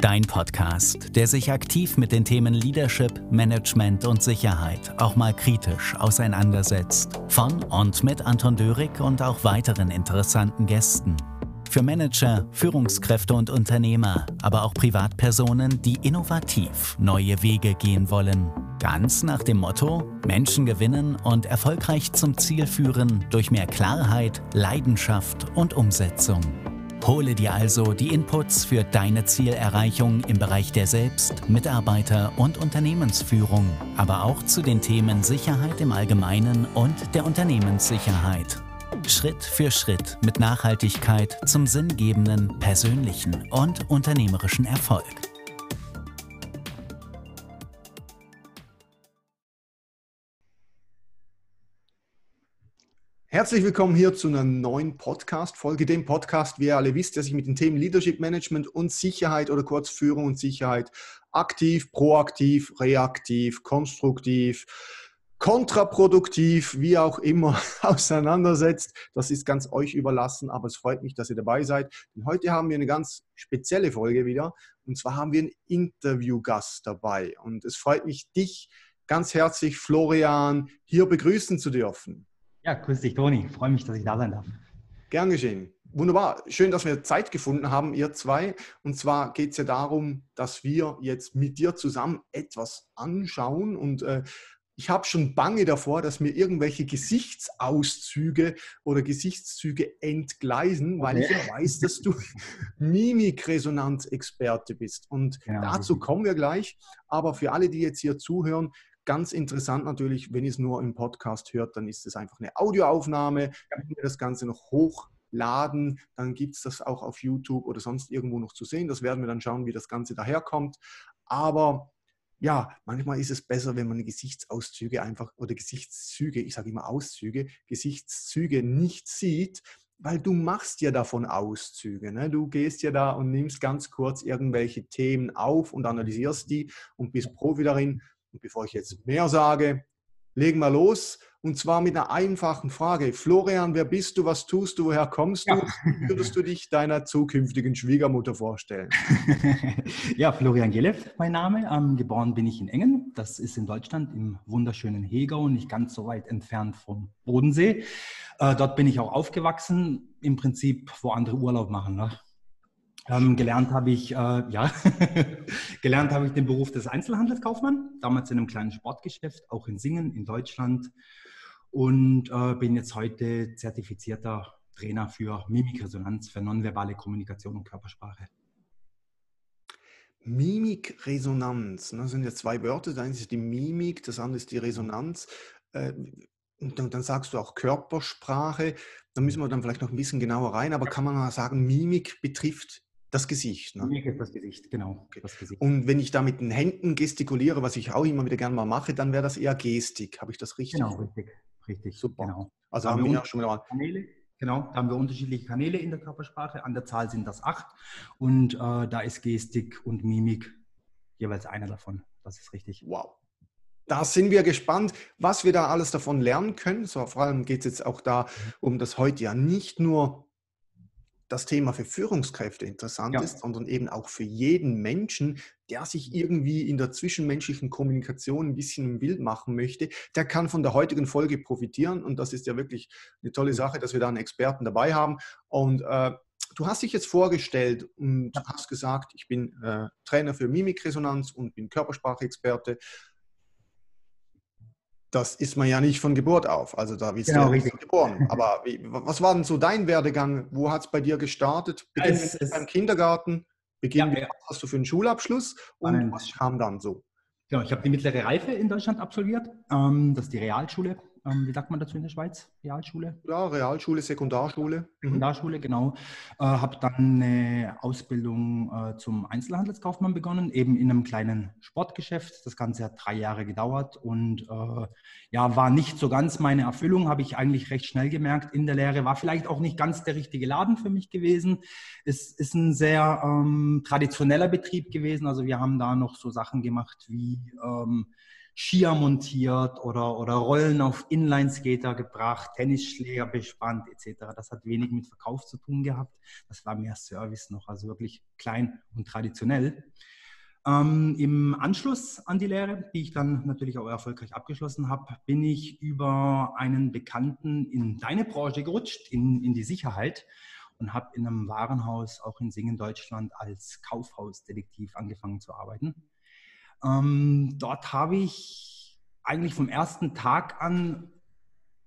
Dein Podcast, der sich aktiv mit den Themen Leadership, Management und Sicherheit auch mal kritisch auseinandersetzt. Von und mit Anton Dörig und auch weiteren interessanten Gästen. Für Manager, Führungskräfte und Unternehmer, aber auch Privatpersonen, die innovativ neue Wege gehen wollen. Ganz nach dem Motto, Menschen gewinnen und erfolgreich zum Ziel führen durch mehr Klarheit, Leidenschaft und Umsetzung. Hole dir also die Inputs für deine Zielerreichung im Bereich der Selbst-, Mitarbeiter- und Unternehmensführung, aber auch zu den Themen Sicherheit im Allgemeinen und der Unternehmenssicherheit. Schritt für Schritt mit Nachhaltigkeit zum sinngebenden, persönlichen und unternehmerischen Erfolg. Herzlich willkommen hier zu einer neuen Podcast-Folge, dem Podcast, wie ihr alle wisst, der sich mit den Themen Leadership Management und Sicherheit oder kurz Führung und Sicherheit aktiv, proaktiv, reaktiv, konstruktiv, kontraproduktiv, wie auch immer auseinandersetzt. Das ist ganz euch überlassen, aber es freut mich, dass ihr dabei seid. Denn heute haben wir eine ganz spezielle Folge wieder. Und zwar haben wir einen Interviewgast dabei. Und es freut mich, dich ganz herzlich, Florian, hier begrüßen zu dürfen. Ja, grüß dich, Toni. Ich freue mich, dass ich da sein darf. Gern geschehen. Wunderbar. Schön, dass wir Zeit gefunden haben, ihr zwei. Und zwar geht es ja darum, dass wir jetzt mit dir zusammen etwas anschauen. Und äh, ich habe schon Bange davor, dass mir irgendwelche Gesichtsauszüge oder Gesichtszüge entgleisen, weil okay. ich ja weiß, dass du Mimikresonanzexperte bist. Und genau. dazu kommen wir gleich. Aber für alle, die jetzt hier zuhören, Ganz interessant natürlich, wenn ihr es nur im Podcast hört, dann ist es einfach eine Audioaufnahme. Wenn wir das Ganze noch hochladen, dann gibt es das auch auf YouTube oder sonst irgendwo noch zu sehen. Das werden wir dann schauen, wie das Ganze daherkommt. Aber ja, manchmal ist es besser, wenn man Gesichtsauszüge einfach oder Gesichtszüge, ich sage immer Auszüge, Gesichtszüge nicht sieht, weil du machst ja davon Auszüge. Ne? Du gehst ja da und nimmst ganz kurz irgendwelche Themen auf und analysierst die und bist Profi darin. Und bevor ich jetzt mehr sage, legen wir los. Und zwar mit einer einfachen Frage. Florian, wer bist du? Was tust du? Woher kommst du? Ja. Würdest du dich deiner zukünftigen Schwiegermutter vorstellen? ja, Florian Gelev, mein Name. Ähm, geboren bin ich in Engen. Das ist in Deutschland im wunderschönen Hegau, nicht ganz so weit entfernt vom Bodensee. Äh, dort bin ich auch aufgewachsen. Im Prinzip, wo andere Urlaub machen. Ne? Ähm, gelernt habe ich, äh, ja, gelernt habe ich den Beruf des Einzelhandelskaufmann, damals in einem kleinen Sportgeschäft, auch in Singen in Deutschland. Und äh, bin jetzt heute zertifizierter Trainer für Mimikresonanz, für nonverbale Kommunikation und Körpersprache. Mimikresonanz, ne, das sind ja zwei Wörter, das eine ist die Mimik, das andere ist die Resonanz. Äh, und dann sagst du auch Körpersprache, da müssen wir dann vielleicht noch ein bisschen genauer rein, aber kann man mal sagen, Mimik betrifft das Gesicht. Ne? Mir das Gesicht, genau. Okay. Das Gesicht. Und wenn ich da mit den Händen gestikuliere, was ich auch immer wieder gerne mal mache, dann wäre das eher Gestik. Habe ich das richtig? Genau, richtig. Richtig. Super. Genau. Also haben, haben wir ja schon mal. Kanäle. Genau, da haben wir unterschiedliche Kanäle in der Körpersprache. An der Zahl sind das acht. Und äh, da ist Gestik und Mimik jeweils einer davon. Das ist richtig. Wow. Da sind wir gespannt, was wir da alles davon lernen können. So, vor allem geht es jetzt auch da um das heute ja nicht nur das Thema für Führungskräfte interessant ja. ist, sondern eben auch für jeden Menschen, der sich irgendwie in der zwischenmenschlichen Kommunikation ein bisschen ein Bild machen möchte, der kann von der heutigen Folge profitieren. Und das ist ja wirklich eine tolle Sache, dass wir da einen Experten dabei haben. Und äh, du hast dich jetzt vorgestellt und hast gesagt, ich bin äh, Trainer für Mimikresonanz und bin Körpersprachexperte das ist man ja nicht von Geburt auf. Also da bist genau, du ja nicht geboren. Aber wie, was war denn so dein Werdegang? Wo hat es bei dir gestartet? Beginn es, es, beim Kindergarten? Beginn, ja, ja. was hast du für einen Schulabschluss? Und Nein. was kam dann so? Genau, ich habe die mittlere Reife in Deutschland absolviert. Ähm, das ist die Realschule ähm, wie sagt man dazu in der Schweiz? Realschule? Ja, Realschule, Sekundarschule. Mhm. Sekundarschule, genau. Äh, habe dann eine Ausbildung äh, zum Einzelhandelskaufmann begonnen, eben in einem kleinen Sportgeschäft. Das Ganze hat drei Jahre gedauert und äh, ja, war nicht so ganz meine Erfüllung, habe ich eigentlich recht schnell gemerkt in der Lehre. War vielleicht auch nicht ganz der richtige Laden für mich gewesen. Es ist ein sehr ähm, traditioneller Betrieb gewesen. Also wir haben da noch so Sachen gemacht wie ähm, Skier montiert oder, oder Rollen auf Inlineskater gebracht, Tennisschläger bespannt etc. Das hat wenig mit Verkauf zu tun gehabt. Das war mehr Service noch, also wirklich klein und traditionell. Ähm, Im Anschluss an die Lehre, die ich dann natürlich auch erfolgreich abgeschlossen habe, bin ich über einen Bekannten in deine Branche gerutscht, in, in die Sicherheit und habe in einem Warenhaus auch in Singen, Deutschland, als Kaufhausdetektiv angefangen zu arbeiten. Ähm, dort habe ich eigentlich vom ersten Tag an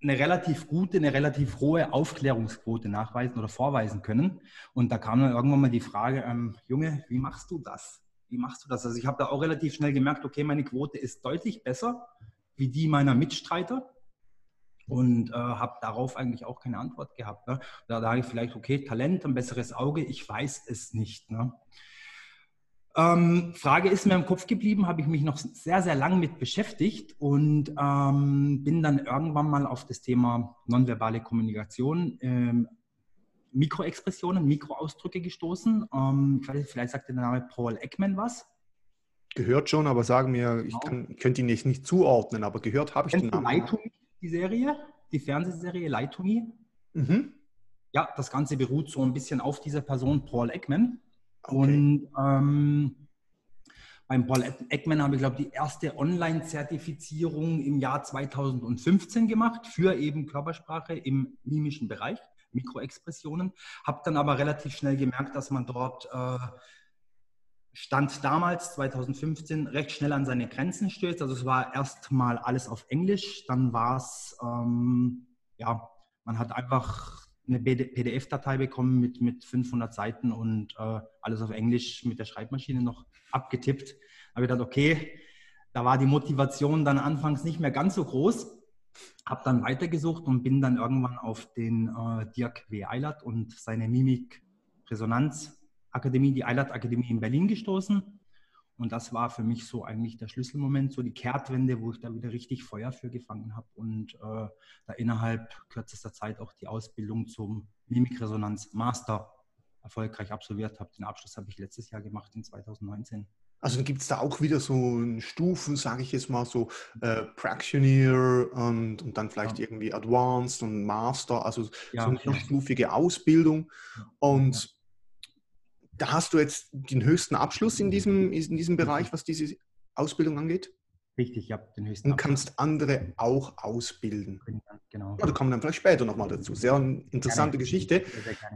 eine relativ gute, eine relativ hohe Aufklärungsquote nachweisen oder vorweisen können. Und da kam dann irgendwann mal die Frage, ähm, Junge, wie machst du das? Wie machst du das? Also ich habe da auch relativ schnell gemerkt, okay, meine Quote ist deutlich besser wie die meiner Mitstreiter und äh, habe darauf eigentlich auch keine Antwort gehabt. Ne? Da sage ich vielleicht, okay, Talent, ein besseres Auge, ich weiß es nicht. Ne? Ähm, Frage ist mir im Kopf geblieben, habe ich mich noch sehr, sehr lang mit beschäftigt und ähm, bin dann irgendwann mal auf das Thema nonverbale Kommunikation ähm, Mikroexpressionen, Mikroausdrücke gestoßen. Ähm, vielleicht sagt der Name Paul Ekman was. Gehört schon, aber sagen mir, ich kann, könnte ihn jetzt nicht zuordnen, aber gehört habe ich Kennst den Namen. Leitumi, die Serie, die Fernsehserie Leitumi? Mhm. Ja, das Ganze beruht so ein bisschen auf dieser Person, Paul Ekman. Okay. Und ähm, beim Paul Ekman habe ich, glaube ich, die erste Online-Zertifizierung im Jahr 2015 gemacht für eben Körpersprache im mimischen Bereich. Mikroexpressionen. Habe dann aber relativ schnell gemerkt, dass man dort äh, stand damals 2015 recht schnell an seine Grenzen stößt. Also es war erstmal alles auf Englisch, dann war es, ähm, ja, man hat einfach eine PDF-Datei bekommen mit, mit 500 Seiten und äh, alles auf Englisch mit der Schreibmaschine noch abgetippt. Da habe ich gedacht, okay, da war die Motivation dann anfangs nicht mehr ganz so groß. Habe dann weitergesucht und bin dann irgendwann auf den äh, Dirk W. Eilert und seine Mimik-Resonanz-Akademie, die Eilert-Akademie in Berlin gestoßen. Und das war für mich so eigentlich der Schlüsselmoment, so die Kehrtwende, wo ich da wieder richtig Feuer für gefangen habe und äh, da innerhalb kürzester Zeit auch die Ausbildung zum Mimikresonanz-Master erfolgreich absolviert habe. Den Abschluss habe ich letztes Jahr gemacht in 2019. Also gibt es da auch wieder so Stufen, sage ich jetzt mal so, äh, Practitioner und, und dann vielleicht ja. irgendwie Advanced und Master, also ja, so eine ja. stufige Ausbildung. Und da hast du jetzt den höchsten Abschluss in diesem, in diesem Bereich, was diese Ausbildung angeht? Richtig, ja, den höchsten Und kannst andere auch ausbilden. Genau. Ja, da kommen dann vielleicht später nochmal dazu. Sehr interessante gerne. Geschichte.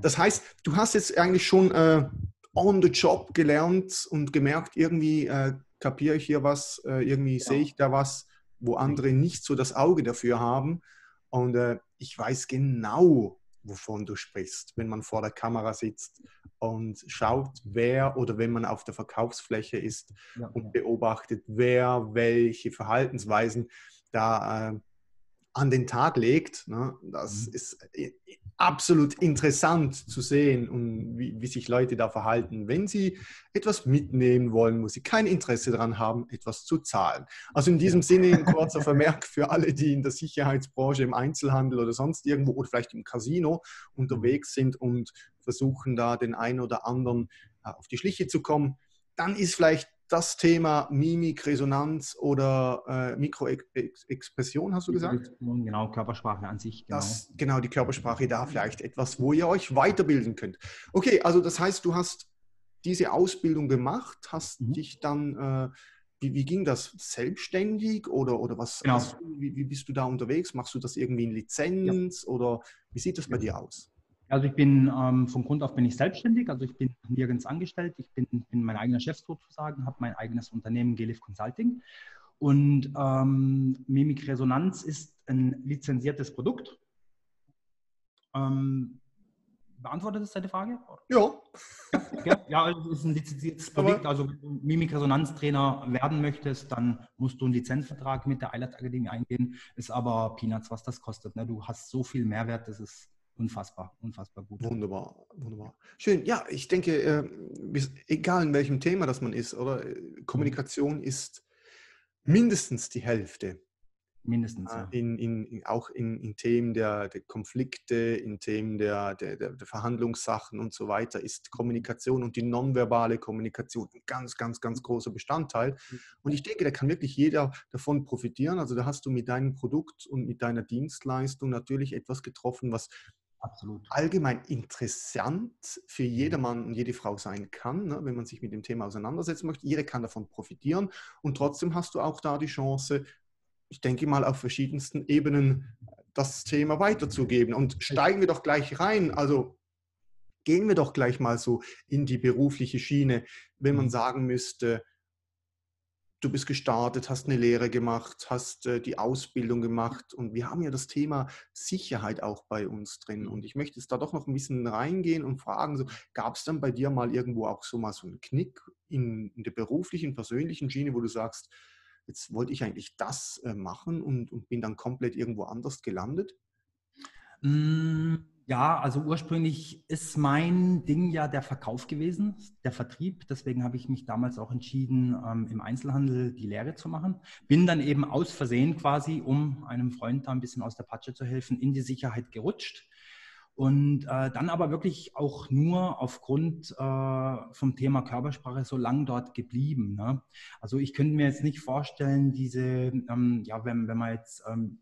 Das heißt, du hast jetzt eigentlich schon äh, on the job gelernt und gemerkt, irgendwie äh, kapiere ich hier was, äh, irgendwie ja. sehe ich da was, wo andere nicht so das Auge dafür haben. Und äh, ich weiß genau, wovon du sprichst, wenn man vor der Kamera sitzt und schaut, wer oder wenn man auf der Verkaufsfläche ist ja. und beobachtet, wer welche Verhaltensweisen da äh, an den Tag legt. Ne? Das mhm. ist äh, absolut interessant zu sehen und wie, wie, sich Leute da verhalten, wenn sie etwas mitnehmen wollen, wo sie kein Interesse daran haben, etwas zu zahlen. Also in diesem Sinne ein kurzer Vermerk für alle, die in der Sicherheitsbranche, im Einzelhandel oder sonst irgendwo oder vielleicht im Casino unterwegs sind und versuchen da den einen oder anderen äh, auf die Schliche zu kommen. Dann ist vielleicht das Thema Mimik, Resonanz oder äh, Mikroexpression, hast du gesagt? Genau, Körpersprache an sich. Genau. Das, genau, die Körpersprache da vielleicht etwas, wo ihr euch weiterbilden könnt. Okay, also das heißt, du hast diese Ausbildung gemacht, hast mhm. dich dann, äh, wie, wie, ging das, selbstständig oder, oder was, genau. was wie, wie, bist du da unterwegs? Machst du das irgendwie in Lizenz ja. oder wie sieht das bei dir aus? Also ich bin ähm, von Grund auf bin ich selbstständig, also ich bin nirgends angestellt, ich bin, bin mein eigener Chef sozusagen, habe mein eigenes Unternehmen Gelif Consulting und ähm, Mimik Resonanz ist ein lizenziertes Produkt. Ähm, beantwortet das deine Frage? Ja. Ja, ja also es ist ein lizenziertes Produkt. Also wenn du Mimik-Resonanztrainer werden möchtest, dann musst du einen Lizenzvertrag mit der Eilert Akademie eingehen. Ist aber Peanuts, was das kostet. Ne? Du hast so viel Mehrwert, das ist unfassbar, unfassbar gut. Wunderbar, wunderbar. Schön. Ja, ich denke, äh, egal in welchem Thema das man ist, oder äh, Kommunikation ist mindestens die Hälfte Mindestens. Ja. In, in, in, auch in, in Themen der, der, Konflikte, in Themen der, der, der, Verhandlungssachen und so weiter ist Kommunikation und die nonverbale Kommunikation ein ganz, ganz, ganz großer Bestandteil. Und ich denke, da kann wirklich jeder davon profitieren. Also da hast du mit deinem Produkt und mit deiner Dienstleistung natürlich etwas getroffen, was Absolut. allgemein interessant für mhm. jedermann und jede Frau sein kann, ne, wenn man sich mit dem Thema auseinandersetzen möchte. Jeder kann davon profitieren und trotzdem hast du auch da die Chance, ich denke mal, auf verschiedensten Ebenen das Thema weiterzugeben. Und steigen wir doch gleich rein. Also gehen wir doch gleich mal so in die berufliche Schiene, wenn man mhm. sagen müsste, du bist gestartet, hast eine Lehre gemacht, hast äh, die Ausbildung gemacht und wir haben ja das Thema Sicherheit auch bei uns drin. Und ich möchte jetzt da doch noch ein bisschen reingehen und fragen, so, gab es dann bei dir mal irgendwo auch so mal so einen Knick in, in der beruflichen, persönlichen Schiene, wo du sagst, jetzt wollte ich eigentlich das äh, machen und, und, bin dann komplett irgendwo anders gelandet? Hm, ja, also ursprünglich ist mein Ding ja der Verkauf gewesen, der Vertrieb. Deswegen habe ich mich damals auch entschieden, ähm, im Einzelhandel die Lehre zu machen. Bin dann eben aus Versehen quasi, um einem Freund da ein bisschen aus der Patsche zu helfen, in die Sicherheit gerutscht und äh, dann aber wirklich auch nur aufgrund äh, vom Thema Körpersprache so lang dort geblieben. Ne? Also ich könnte mir jetzt nicht vorstellen, diese, ähm, ja, wenn, wenn man jetzt ähm,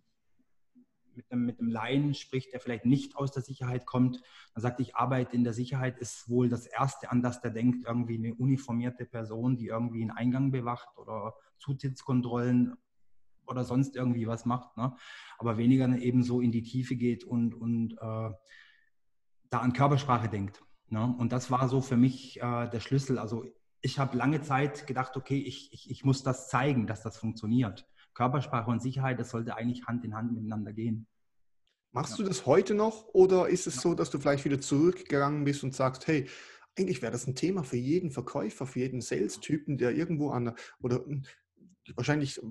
mit einem, mit einem Laien spricht, der vielleicht nicht aus der Sicherheit kommt, dann sagt, ich arbeite in der Sicherheit, ist wohl das Erste, an das der denkt, irgendwie eine uniformierte Person, die irgendwie einen Eingang bewacht oder Zutrittskontrollen oder sonst irgendwie was macht, ne? aber weniger eben so in die Tiefe geht und, und äh, da an Körpersprache denkt. Ne? Und das war so für mich äh, der Schlüssel. Also ich habe lange Zeit gedacht, okay, ich, ich, ich muss das zeigen, dass das funktioniert. Körpersprache und Sicherheit, das sollte eigentlich Hand in Hand miteinander gehen. Machst ja. du das heute noch oder ist es ja. so, dass du vielleicht wieder zurückgegangen bist und sagst, hey, eigentlich wäre das ein Thema für jeden Verkäufer, für jeden Sales-Typen, der irgendwo an oder hm, wahrscheinlich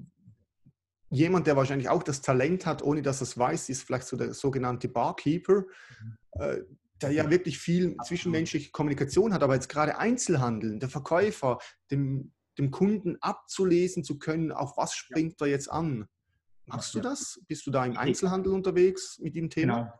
jemand, der wahrscheinlich auch das Talent hat, ohne dass er es weiß, ist vielleicht so der sogenannte Barkeeper. Mhm. Äh, der ja wirklich viel zwischenmenschliche Kommunikation hat, aber jetzt gerade Einzelhandel, der Verkäufer, dem, dem Kunden abzulesen zu können, auf was springt er jetzt an. Machst du das? Bist du da im Einzelhandel unterwegs mit dem Thema? Genau.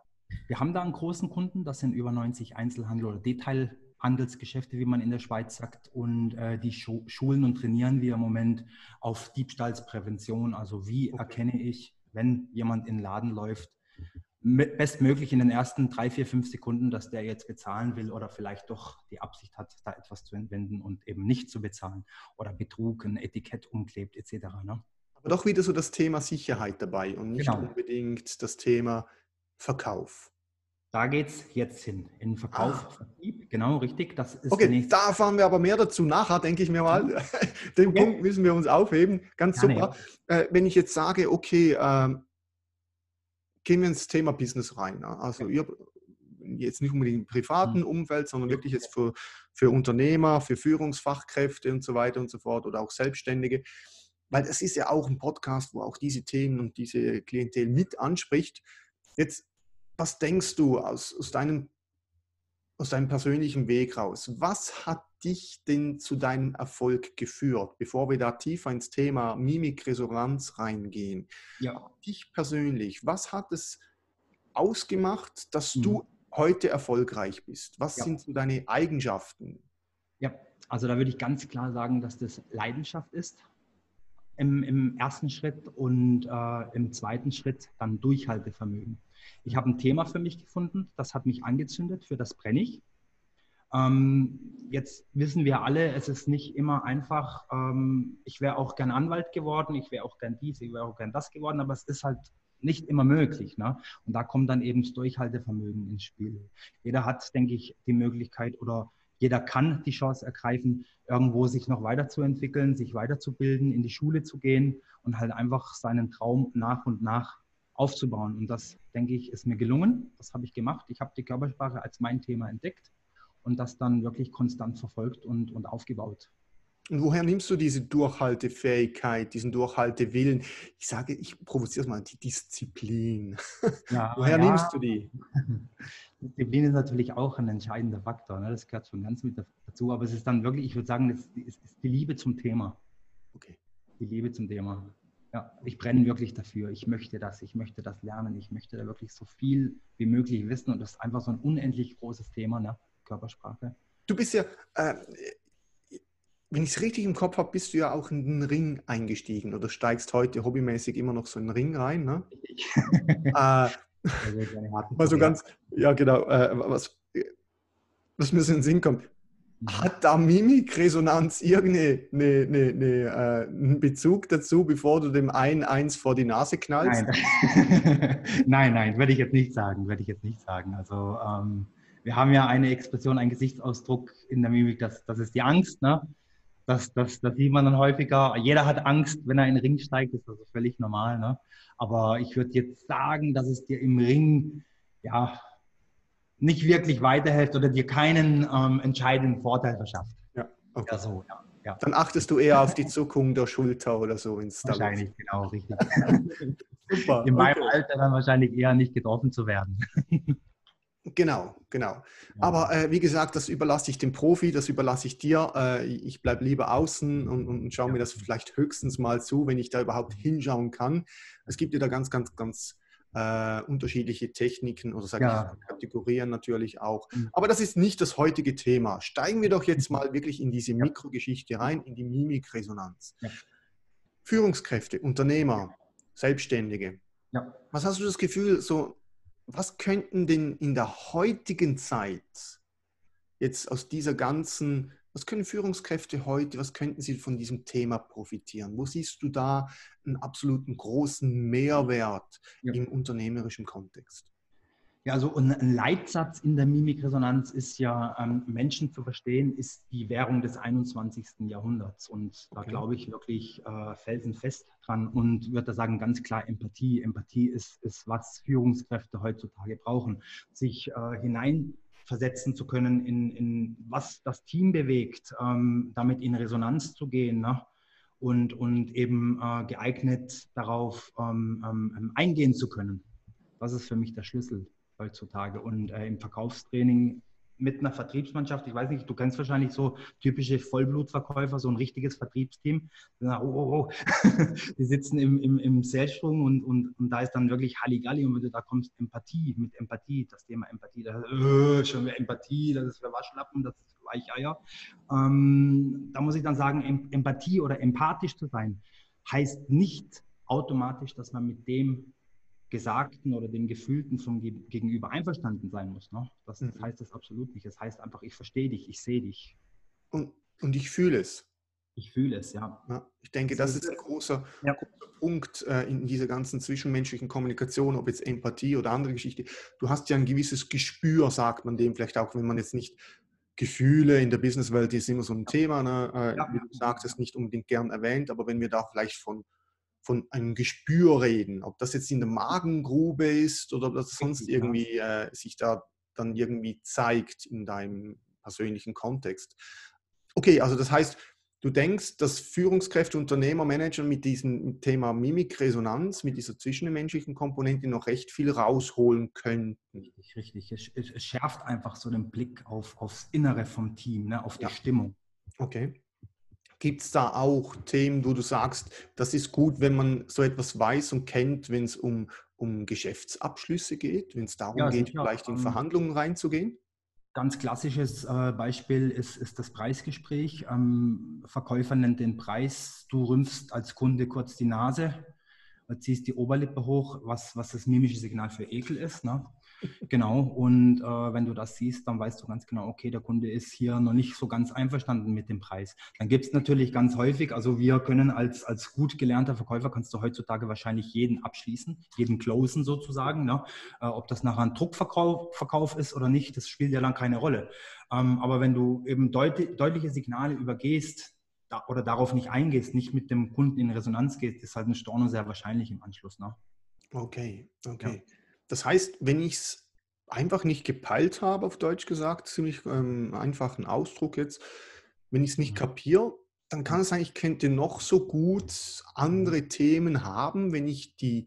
Wir haben da einen großen Kunden, das sind über 90 Einzelhandel- oder Detailhandelsgeschäfte, wie man in der Schweiz sagt. Und äh, die schulen und trainieren wir im Moment auf Diebstahlsprävention. Also wie okay. erkenne ich, wenn jemand in den Laden läuft, bestmöglich in den ersten drei, vier, fünf Sekunden, dass der jetzt bezahlen will oder vielleicht doch die Absicht hat, da etwas zu entwenden und eben nicht zu bezahlen oder Betrug, ein Etikett umklebt etc. Ne? Aber doch wieder so das Thema Sicherheit dabei und nicht genau. unbedingt das Thema Verkauf. Da geht es jetzt hin. In Verkauf, ah. Vertrieb, genau, richtig. Das ist okay, da erfahren wir aber mehr dazu nachher, denke ich mir mal. Den okay. Punkt müssen wir uns aufheben. Ganz super. Ja, äh, wenn ich jetzt sage, okay, äh, gehen wir ins Thema Business rein. Ne? Also ihr jetzt nicht unbedingt im privaten mhm. Umfeld, sondern wirklich jetzt für, für Unternehmer, für Führungsfachkräfte und so weiter und so fort oder auch Selbstständige. Weil es ist ja auch ein Podcast, wo auch diese Themen und diese Klientel mit anspricht. Jetzt, was denkst du aus, aus deinem aus deinem persönlichen Weg raus. Was hat dich denn zu deinem Erfolg geführt, bevor wir da tiefer ins Thema Mimikresonanz reingehen? Ja. Dich persönlich, was hat es ausgemacht, dass mhm. du heute erfolgreich bist? Was ja. sind so deine Eigenschaften? Ja, also da würde ich ganz klar sagen, dass das Leidenschaft ist im, im ersten Schritt und äh, im zweiten Schritt dann Durchhaltevermögen. Ich habe ein Thema für mich gefunden, das hat mich angezündet, für das brenne ich. Ähm, jetzt wissen wir alle, es ist nicht immer einfach. Ähm, ich wäre auch gern Anwalt geworden, ich wäre auch gern dies, ich wäre auch gern das geworden, aber es ist halt nicht immer möglich. Ne? Und da kommt dann eben das Durchhaltevermögen ins Spiel. Jeder hat, denke ich, die Möglichkeit oder jeder kann die Chance ergreifen, irgendwo sich noch weiterzuentwickeln, sich weiterzubilden, in die Schule zu gehen und halt einfach seinen Traum nach und nach aufzubauen. Und das, denke ich, ist mir gelungen. Das habe ich gemacht. Ich habe die Körpersprache als mein Thema entdeckt und das dann wirklich konstant verfolgt und, und aufgebaut. Und woher nimmst du diese Durchhaltefähigkeit, diesen Durchhaltewillen? Ich sage, ich provoziere es mal, die Disziplin. Ja, woher ja. nimmst du die? Disziplin ist natürlich auch ein entscheidender Faktor. Ne? Das gehört schon ganz mit dazu. Aber es ist dann wirklich, ich würde sagen, es ist die Liebe zum Thema. Okay. Die Liebe zum Thema. Ja, ich brenne wirklich dafür. Ich möchte das, ich möchte das lernen, ich möchte da wirklich so viel wie möglich wissen. Und das ist einfach so ein unendlich großes Thema, ne? Körpersprache. Du bist ja, äh, wenn ich es richtig im Kopf habe, bist du ja auch in den Ring eingestiegen oder steigst heute hobbymäßig immer noch so in den Ring rein. Ne? äh, also ganz, ja genau, äh, was, was mir so in den Sinn kommt. Hat da Mimikresonanz irgendeinen eine, eine, eine, äh, Bezug dazu, bevor du dem einen eins vor die Nase knallst? Nein, nein, nein, würde ich jetzt nicht sagen, würde ich jetzt nicht sagen. Also ähm, wir haben ja eine Expression, einen Gesichtsausdruck in der Mimik, das, das ist die Angst. Ne? Das, das, das sieht man dann häufiger. Jeder hat Angst, wenn er in den Ring steigt, ist das völlig normal. Ne? Aber ich würde jetzt sagen, dass es dir im Ring ja nicht wirklich weiterhilft oder dir keinen ähm, entscheidenden Vorteil verschafft. Ja, okay. Ja, so, ja, ja. Dann achtest du eher auf die Zuckung der Schulter oder so ins Wahrscheinlich, genau, richtig. Super. In meinem okay. Alter dann wahrscheinlich eher nicht getroffen zu werden. Genau, genau. Aber äh, wie gesagt, das überlasse ich dem Profi, das überlasse ich dir. Äh, ich bleibe lieber außen und, und schaue mir das vielleicht höchstens mal zu, wenn ich da überhaupt hinschauen kann. Es gibt ja da ganz, ganz, ganz äh, unterschiedliche Techniken oder sage ja. ich Kategorien natürlich auch. Mhm. Aber das ist nicht das heutige Thema. Steigen wir doch jetzt mal wirklich in diese Mikrogeschichte rein, in die Mimikresonanz. Ja. Führungskräfte, Unternehmer, Selbstständige. Ja. Was hast du das Gefühl, so was könnten denn in der heutigen Zeit jetzt aus dieser ganzen, was können Führungskräfte heute, was könnten sie von diesem Thema profitieren? Wo siehst du da einen absoluten großen Mehrwert ja. im unternehmerischen Kontext? Ja, also ein Leitsatz in der Mimikresonanz ist ja, ähm, Menschen zu verstehen, ist die Währung des 21. Jahrhunderts. Und da glaube ich wirklich äh, felsenfest dran und würde da sagen, ganz klar Empathie. Empathie ist, ist was Führungskräfte heutzutage brauchen. Sich äh, hineinversetzen zu können in, in was das Team bewegt, ähm, damit in Resonanz zu gehen. Ne? Und, und eben äh, geeignet darauf ähm, ähm eingehen zu können. Das ist für mich der Schlüssel heutzutage. Und äh, im Verkaufstraining mit einer Vertriebsmannschaft, ich weiß nicht, du kennst wahrscheinlich so typische Vollblutverkäufer, so ein richtiges Vertriebsteam. Oh, oh, oh. Die sitzen im, im, im Salesschwung und, und, und da ist dann wirklich Halligalli und wenn du da kommst, Empathie, mit Empathie, das Thema Empathie, das, äh, schon wieder Empathie, das ist für Waschlappen, das ist für Weicheier. Ähm, da muss ich dann sagen, Empathie oder empathisch zu sein, heißt nicht automatisch, dass man mit dem Gesagten oder dem Gefühlten vom Gegenüber einverstanden sein muss. Ne? Das, das mhm. heißt das absolut nicht. Das heißt einfach, ich verstehe dich, ich sehe dich. Und, und ich fühle es. Ich fühle es, ja. ja. Ich denke, das ist ein großer, ja. großer Punkt äh, in dieser ganzen zwischenmenschlichen Kommunikation, ob jetzt Empathie oder andere Geschichte. Du hast ja ein gewisses Gespür, sagt man dem vielleicht auch, wenn man jetzt nicht Gefühle in der Businesswelt ist immer so ein Thema, ne? äh, ja. wie du sagst, nicht unbedingt gern erwähnt, aber wenn wir da vielleicht von von einem Gespür reden, ob das jetzt in der Magengrube ist oder ob das sonst irgendwie äh, sich da dann irgendwie zeigt in deinem persönlichen Kontext. Okay, also das heißt, du denkst, dass Führungskräfte, Unternehmer, Manager mit diesem Thema Mimikresonanz, mit dieser zwischenmenschlichen Komponente noch recht viel rausholen könnten. Richtig, richtig. Es, es schärft einfach so den Blick auf, aufs Innere vom Team, ne, auf die ja. Stimmung. Okay. Gibt es da auch Themen, wo du sagst, das ist gut, wenn man so etwas weiß und kennt, wenn es um, um Geschäftsabschlüsse geht, wenn es darum ja, geht, vielleicht in ähm, Verhandlungen reinzugehen? Ganz klassisches äh, Beispiel ist, ist das Preisgespräch. Ähm, Verkäufer nennt den Preis, du rümpfst als Kunde kurz die Nase, ziehst die Oberlippe hoch, was, was das mimische Signal für Ekel ist. Ne? Genau, und äh, wenn du das siehst, dann weißt du ganz genau, okay, der Kunde ist hier noch nicht so ganz einverstanden mit dem Preis. Dann gibt es natürlich ganz häufig, also wir können als, als gut gelernter Verkäufer, kannst du heutzutage wahrscheinlich jeden abschließen, jeden closen sozusagen. Ne? Äh, ob das nachher ein Druckverkauf Verkauf ist oder nicht, das spielt ja dann keine Rolle. Ähm, aber wenn du eben deut deutliche Signale übergehst, da, oder darauf nicht eingehst, nicht mit dem Kunden in Resonanz gehst, ist halt ein Storno sehr wahrscheinlich im Anschluss. Ne? Okay, okay. Ja. Das heißt, wenn ich es einfach nicht gepeilt habe, auf Deutsch gesagt, ziemlich ähm, einfachen Ausdruck jetzt, wenn ich es nicht mhm. kapiere, dann kann es sein, ich könnte noch so gut andere Themen haben, wenn ich die,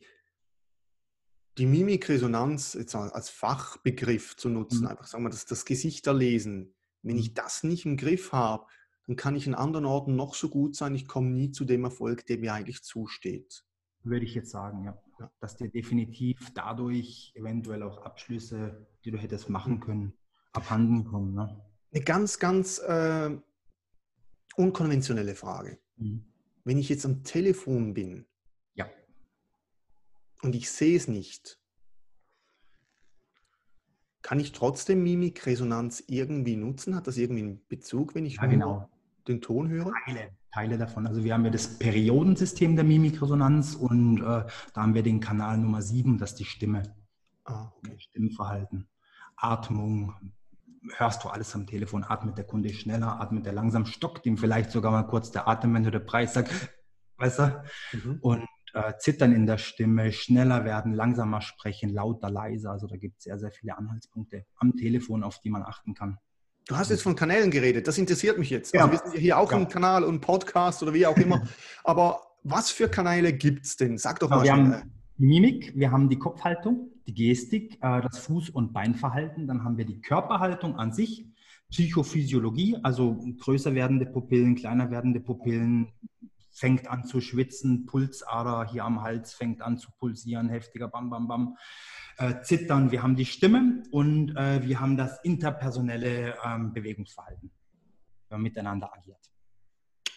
die Mimikresonanz jetzt als Fachbegriff zu nutzen, mhm. einfach sagen wir, das, das Gesichterlesen, wenn ich mhm. das nicht im Griff habe, dann kann ich in anderen Orten noch so gut sein, ich komme nie zu dem Erfolg, der mir eigentlich zusteht. Würde ich jetzt sagen, ja. Dass dir definitiv dadurch eventuell auch Abschlüsse, die du hättest machen mhm. können, abhanden kommen. Ne? Eine ganz, ganz äh, unkonventionelle Frage. Mhm. Wenn ich jetzt am Telefon bin ja. und ich sehe es nicht, kann ich trotzdem Mimikresonanz irgendwie nutzen? Hat das irgendwie einen Bezug, wenn ich ja, genau. den Ton höre? Teile, Teile davon. Also wir haben ja das Periodensystem der Mimikresonanz und äh, da haben wir den Kanal Nummer 7, das ist die Stimme. Ah, okay. Stimmverhalten, Atmung, hörst du alles am Telefon, atmet der Kunde schneller, atmet der langsam, stockt ihm vielleicht sogar mal kurz der Atem, wenn du der Preis sagst, weißt du? Mhm. Und äh, Zittern in der Stimme, schneller werden, langsamer sprechen, lauter, leiser. Also da gibt es sehr, sehr viele Anhaltspunkte am Telefon, auf die man achten kann. Du hast jetzt von Kanälen geredet, das interessiert mich jetzt. Ja. Also wir sind hier auch ja. ein Kanal und Podcast oder wie auch immer. Aber was für Kanäle gibt es denn? Sag doch mal. Wir haben die Mimik, wir haben die Kopfhaltung, die Gestik, äh, das Fuß- und Beinverhalten, dann haben wir die Körperhaltung an sich, Psychophysiologie, also größer werdende Pupillen, kleiner werdende Pupillen, fängt an zu schwitzen, Pulsader hier am Hals fängt an zu pulsieren, heftiger Bam, Bam, Bam. Äh, Zittern, wir haben die Stimme und äh, wir haben das interpersonelle ähm, Bewegungsverhalten, wenn man miteinander agiert.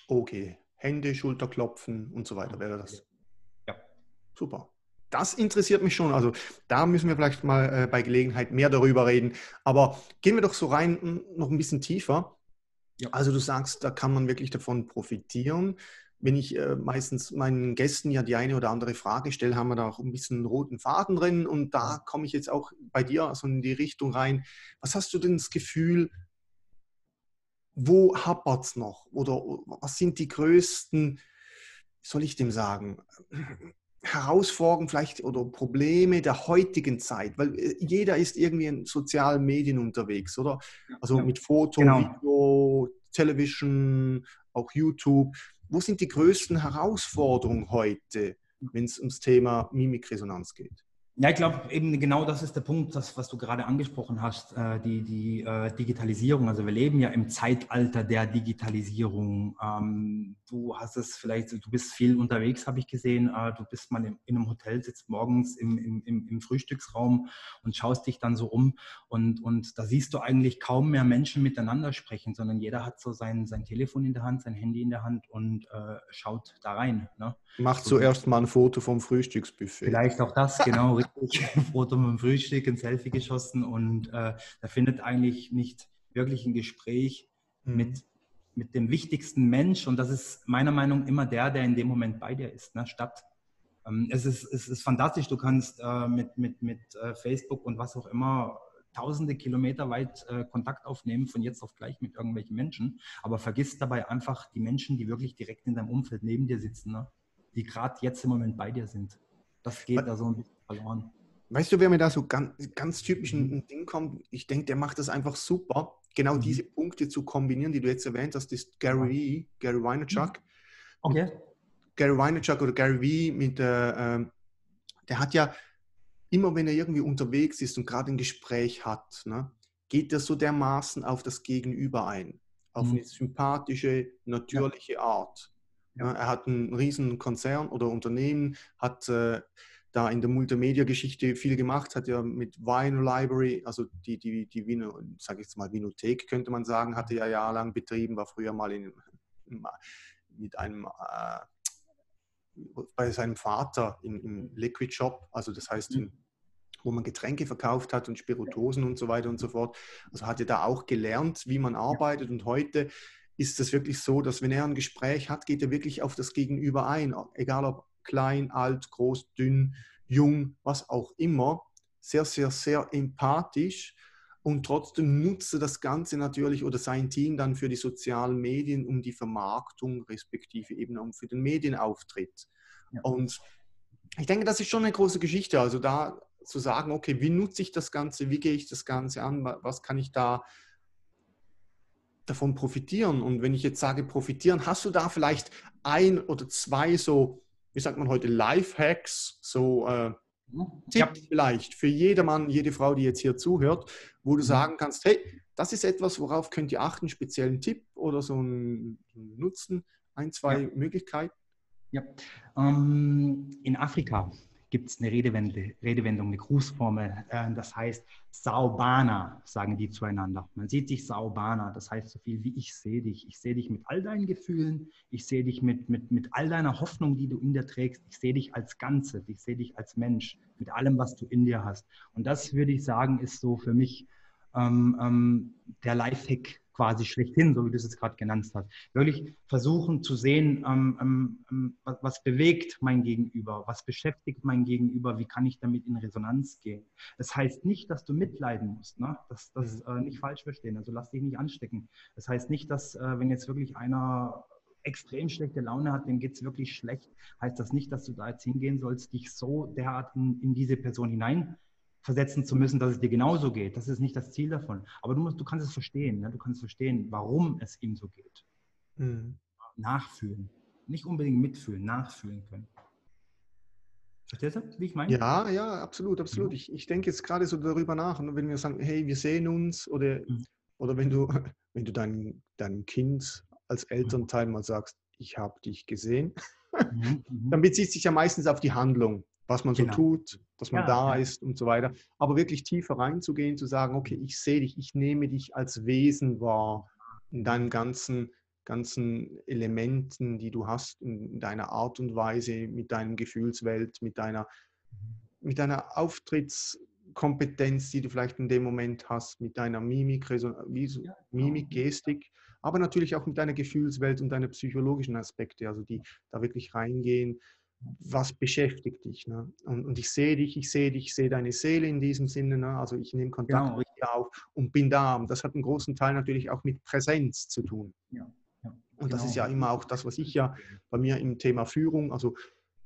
Okay, Hände, Schulterklopfen und so weiter wäre das. Ja. Super. Das interessiert mich schon. Also da müssen wir vielleicht mal äh, bei Gelegenheit mehr darüber reden. Aber gehen wir doch so rein noch ein bisschen tiefer. Ja. Also du sagst, da kann man wirklich davon profitieren wenn ich äh, meistens meinen Gästen ja die eine oder andere Frage stelle, haben wir da auch ein bisschen einen roten Faden drin. Und da komme ich jetzt auch bei dir so in die Richtung rein. Was hast du denn das Gefühl, wo hapert es noch? Oder was sind die größten, soll ich dem sagen, Herausforderungen vielleicht oder Probleme der heutigen Zeit? Weil äh, jeder ist irgendwie in sozialen Medien unterwegs, oder? Also mit Foto, genau. Video, Television, auch YouTube wo sind die größten Herausforderungen heute, wenn es ums Thema Mimikresonanz geht? Ja, ich glaube eben genau das ist der Punkt, das, was du gerade angesprochen hast, äh, die, die äh, Digitalisierung. Also wir leben ja im Zeitalter der Digitalisierung. Ähm, du hast es vielleicht, du bist viel unterwegs, habe ich gesehen. Äh, du bist mal in, in, einem Hotel, sitzt morgens im, im, im, Frühstücksraum und schaust dich dann so um und, und da siehst du eigentlich kaum mehr Menschen miteinander sprechen, sondern jeder hat so sein, sein Telefon in der Hand, sein Handy in der Hand und äh, schaut da rein. Ne? Macht zuerst mal ein Foto vom Frühstücksbuffet. Vielleicht auch das, genau, richtig. Foto mit dem Frühstück, ein Selfie geschossen und äh, da findet eigentlich nicht wirklich ein Gespräch mhm. mit, mit dem wichtigsten Mensch und das ist meiner Meinung nach immer der, der in dem Moment bei dir ist, ne, statt. Ähm, es, ist, es ist fantastisch, du kannst äh, mit, mit, mit äh, Facebook und was auch immer tausende Kilometer weit äh, Kontakt aufnehmen, von jetzt auf gleich mit irgendwelchen Menschen, aber vergiss dabei einfach die Menschen, die wirklich direkt in deinem Umfeld neben dir sitzen, ne? die gerade jetzt im Moment bei dir sind. Das geht da so ein bisschen verloren. Weißt du, wer mir da so ganz, ganz typisch ein. Ding kommt? Ich denke, der macht das einfach super, genau mhm. diese Punkte zu kombinieren, die du jetzt erwähnt hast, ist Gary, Gary Vaynerchuk. Mhm. Okay. Gary Vaynerchuk oder Gary V mit, äh, ähm, der hat ja immer, wenn er irgendwie unterwegs ist und gerade ein Gespräch hat, ne, geht er so dermaßen auf das Gegenüber ein, auf mhm. eine sympathische, natürliche ja. Art. Ja, er hat einen riesen Konzern oder Unternehmen, hat äh, da in der Multimedia-Geschichte viel gemacht, hat ja mit Vinyl Library, also die, die, die Vino, sage ich jetzt mal, Vinothek könnte man sagen, hatte ja jahrelang betrieben, war früher mal in, mit einem, äh, bei seinem Vater im, im, Liquid Shop, also das heißt, mhm. wo man Getränke verkauft hat und Spirituosen und so weiter und so fort. Also hat er da auch gelernt, wie man arbeitet und heute ist es wirklich so, dass wenn er ein Gespräch hat, geht er wirklich auf das Gegenüber ein, egal ob klein, alt, groß, dünn, jung, was auch immer, sehr, sehr, sehr empathisch und trotzdem nutze das Ganze natürlich oder sein Team dann für die sozialen Medien, um die Vermarktung, respektive eben auch für den Medienauftritt. Ja. Und ich denke, das ist schon eine große Geschichte. Also da zu sagen, okay, wie nutze ich das Ganze, wie gehe ich das Ganze an, was kann ich da davon profitieren? Und wenn ich jetzt sage profitieren, hast du da vielleicht ein oder zwei so wie sagt man heute, Lifehacks, so äh, ja. Tipps vielleicht für jedermann, jede Frau, die jetzt hier zuhört, wo du mhm. sagen kannst, hey, das ist etwas, worauf könnt ihr achten, speziellen Tipp oder so einen Nutzen, ein, zwei ja. Möglichkeiten? Ja, ähm, in Afrika gibt es eine Redewendung, eine Grußformel, äh, das heißt Saubana, sagen die zueinander. Man sieht sich Saubana, das heißt so viel wie ich sehe dich. Ich sehe dich mit all deinen Gefühlen, ich sehe dich mit, mit, mit all deiner Hoffnung, die du in dir trägst. Ich sehe dich als Ganze, ich sehe dich als Mensch, mit allem, was du in dir hast. Und das würde ich sagen, ist so für mich ähm, ähm, der Lifehack quasi schlechthin, so wie du es jetzt gerade genannt hast. Wirklich versuchen zu sehen, ähm, ähm, ähm, was, was, bewegt mein Gegenüber, was beschäftigt mein Gegenüber, wie kann ich damit in Resonanz gehen. Das heißt nicht, dass du mitleiden musst, ne? das, das mhm. äh, nicht falsch verstehen, also lass dich nicht anstecken. Das heißt nicht, dass äh, wenn jetzt wirklich einer extrem schlechte Laune hat, dem geht es wirklich schlecht, heißt das nicht, dass du da jetzt hingehen sollst, dich so derart in, in diese Person hinein versetzen zu müssen, dass es dir genauso geht. Das ist nicht das Ziel davon. Aber du, musst, du kannst es verstehen. Ne? Du kannst verstehen, warum es ihm so geht. Mhm. Nachfühlen. Nicht unbedingt mitfühlen, nachfühlen können. Verstehst du, wie ich meine? Ja, ja, absolut, absolut. Mhm. Ich, ich denke jetzt gerade so darüber nach. Und wenn wir sagen, hey, wir sehen uns, oder, mhm. oder wenn du, wenn du dein, dein Kind als Elternteil mal sagst, ich habe dich gesehen, mhm, mhm. dann bezieht sich ja meistens auf die Handlung was man so genau. tut, dass man ja, da ja. ist und so weiter. Aber wirklich tiefer reinzugehen, zu sagen, okay, ich sehe dich, ich nehme dich als Wesen wahr in deinen ganzen, ganzen Elementen, die du hast, in deiner Art und Weise, mit deinem Gefühlswelt, mit deiner, mit deiner Auftrittskompetenz, die du vielleicht in dem Moment hast, mit deiner Mimik, genau. Mimik, Gestik, aber natürlich auch mit deiner Gefühlswelt und deiner psychologischen Aspekte, also die da wirklich reingehen was beschäftigt dich. Ne? Und, und, ich sehe dich, ich sehe dich, ich sehe deine Seele in diesem Sinne. Ne? Also ich nehme Kontakt genau. mit dir auf und bin da. Und das hat einen großen Teil natürlich auch mit Präsenz zu tun. Ja. Ja. Und das ist ja genau. immer auch das, was ich ja bei mir im Thema Führung, also